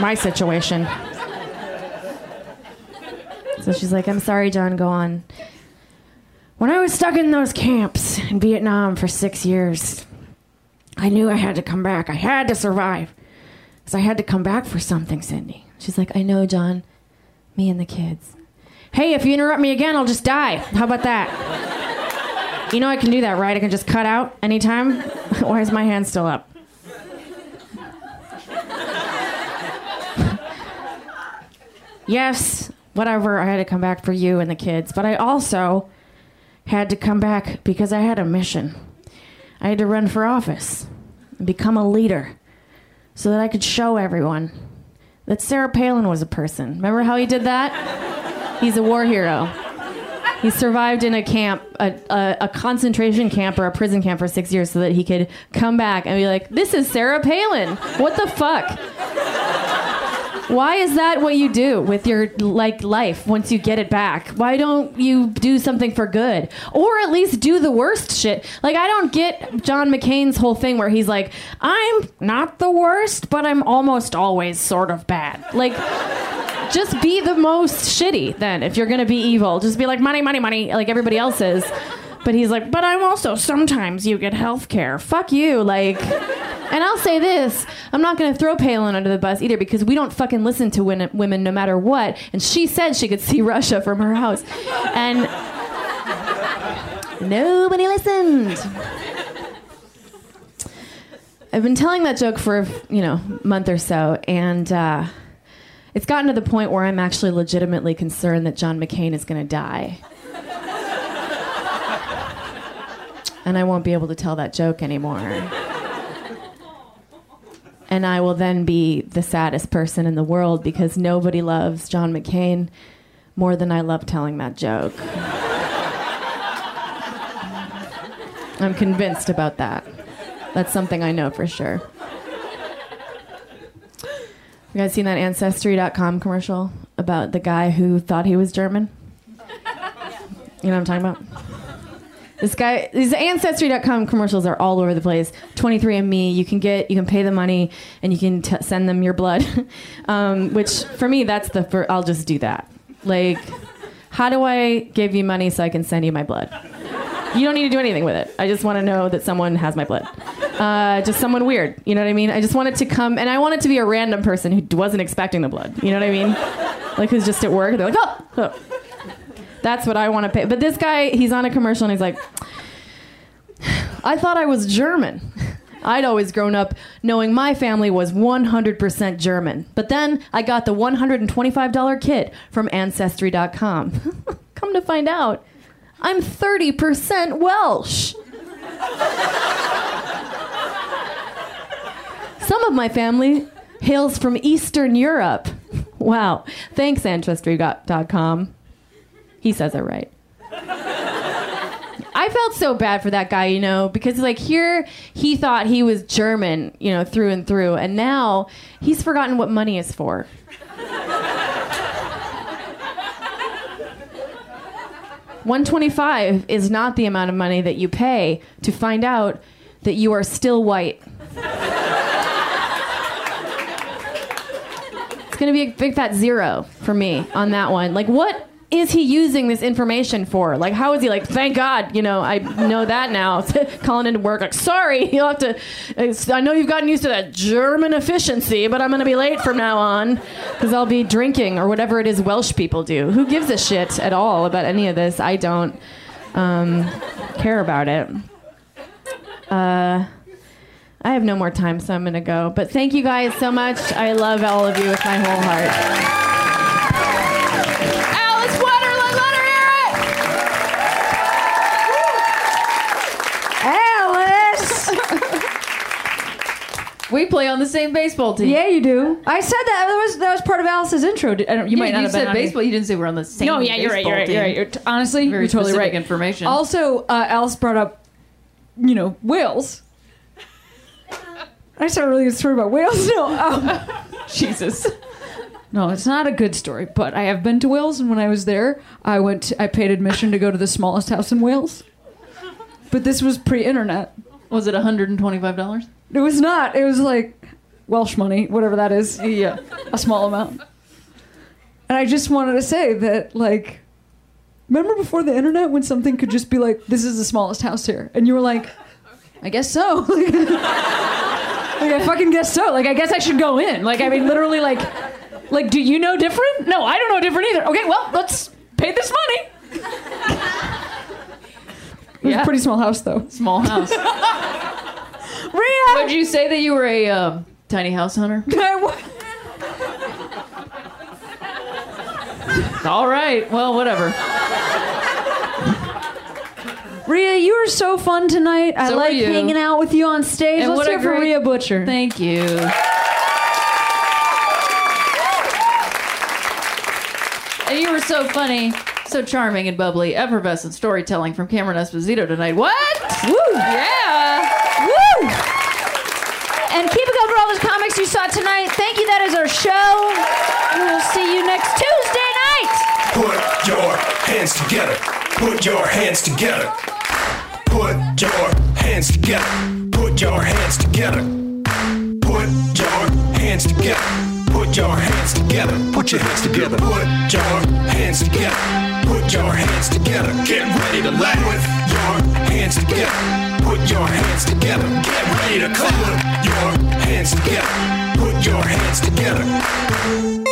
my situation. So she's like, I'm sorry, John, go on. When I was stuck in those camps in Vietnam for six years, I knew I had to come back. I had to survive. Because I had to come back for something, Cindy. She's like, I know, John. Me and the kids. Hey, if you interrupt me again, I'll just die. How about that? You know I can do that, right? I can just cut out anytime. *laughs* Why is my hand still up? *laughs* yes, whatever, I had to come back for you and the kids, but I also had to come back because I had a mission. I had to run for office and become a leader so that I could show everyone that Sarah Palin was a person. Remember how he did that? He's a war hero. He survived in a camp, a, a, a concentration camp or a prison camp for six years so that he could come back and be like, this is Sarah Palin. What the fuck? Why is that what you do with your like life once you get it back? Why don't you do something for good? Or at least do the worst shit? Like I don't get John McCain's whole thing where he's like, "I'm not the worst, but I'm almost always sort of bad." Like just be the most shitty then if you're going to be evil. Just be like money, money, money like everybody else is. But he's like, "But I'm also sometimes you get health care." Fuck you, like *laughs* and I'll say this I'm not going to throw Palin under the bus either because we don't fucking listen to win- women no matter what. And she said she could see *laughs* Russia from her house. And nobody listened. I've been telling that joke for, you know, a month or so. And, uh, it's gotten to the point where I'm actually legitimately concerned that John McCain is going to die. And I won't be able to tell that joke anymore and I will then be the saddest person in the world because nobody loves John McCain more than I love telling that joke. I'm convinced about that. That's something I know for sure. You guys seen that Ancestry.com commercial about the guy who thought he was German? You know what I'm talking about? This guy, these Ancestry.com commercials are all over the place. 23andMe, you can get, you can pay the money, and you can t- send them your blood. *laughs* um, which for me, that's the. Fir- I'll just do that. Like, how do I give you money so I can send you my blood? You don't need to do anything with it. I just want to know that someone has my blood. Uh, just someone weird. You know what I mean? I just want it to come, and I want it to be a random person who wasn't expecting the blood. You know what I mean? Like who's just at work. They're like, oh, oh. That's what I want to pay. But this guy, he's on a commercial and he's like, I thought I was German. I'd always grown up knowing my family was 100% German. But then I got the $125 kit from Ancestry.com. *laughs* Come to find out, I'm 30% Welsh. Some of my family hails from Eastern Europe. Wow. Thanks, Ancestry.com. He says it right. I felt so bad for that guy, you know, because like here he thought he was German, you know, through and through, and now he's forgotten what money is for. One twenty-five is not the amount of money that you pay to find out that you are still white. It's gonna be a big fat zero for me on that one. Like, what is he using this information for? Like, how is he like? Thank God, you know, I know that now. *laughs* Calling into work, like, sorry, *laughs* you'll have to. I know you've gotten used to that German efficiency, but I'm going to be late from now on because I'll be drinking or whatever it is Welsh people do. Who gives a shit at all about any of this? I don't um, care about it. Uh, I have no more time, so I'm going to go. But thank you guys so much. I love all of you with my whole heart. We play on the same baseball team. Yeah, you do. I said that. That was that was part of Alice's intro. I don't, you Yeah, might not you have been said on here. baseball. You didn't say we're on the same. Team. No, yeah, you're right. You're right. You're right. You're t- honestly, Very you're totally specific right. information. Also, uh, Alice brought up, you know, whales. *laughs* I started really good story about whales. No, um, *laughs* Jesus. No, it's not a good story. But I have been to Wales, and when I was there, I went. To, I paid admission to go to the smallest house in Wales. But this was pre-internet. Was it 125 dollars? It was not. It was like Welsh money, whatever that is. *laughs* Yeah. a small amount. And I just wanted to say that, like, remember before the internet when something could just be like, "This is the smallest house here," and you were like, "I guess so." *laughs* like, I fucking guess so. Like, I guess I should go in. Like, I mean, literally, like, like, do you know different? No, I don't know different either. Okay, well, let's pay this money. *laughs* It was Yeah. a pretty small house, though. Small house. Rhea, Would you say that you were a um, tiny house hunter? *laughs* All right. Well, whatever. Rhea, you were so fun tonight. I So were like you. hanging out with you on stage. And Let's what a hear for great- Rhea Butcher. Thank you. And you were so funny, so charming and bubbly, effervescent storytelling from Cameron Esposito tonight. What? Woo! Yeah. Woo! And keep it you saw tonight. Thank you. That is our show. We'll see you next Tuesday night. Put your hands together. Put your hands together. Put your hands together. Put your hands together. Put your hands together. Put your hands together. Put your hands together. Put your hands together. Put your hands together. Get ready to laugh. with your hands together. Put your hands together. Get ready to clap. Put your hands together. Put your hands together.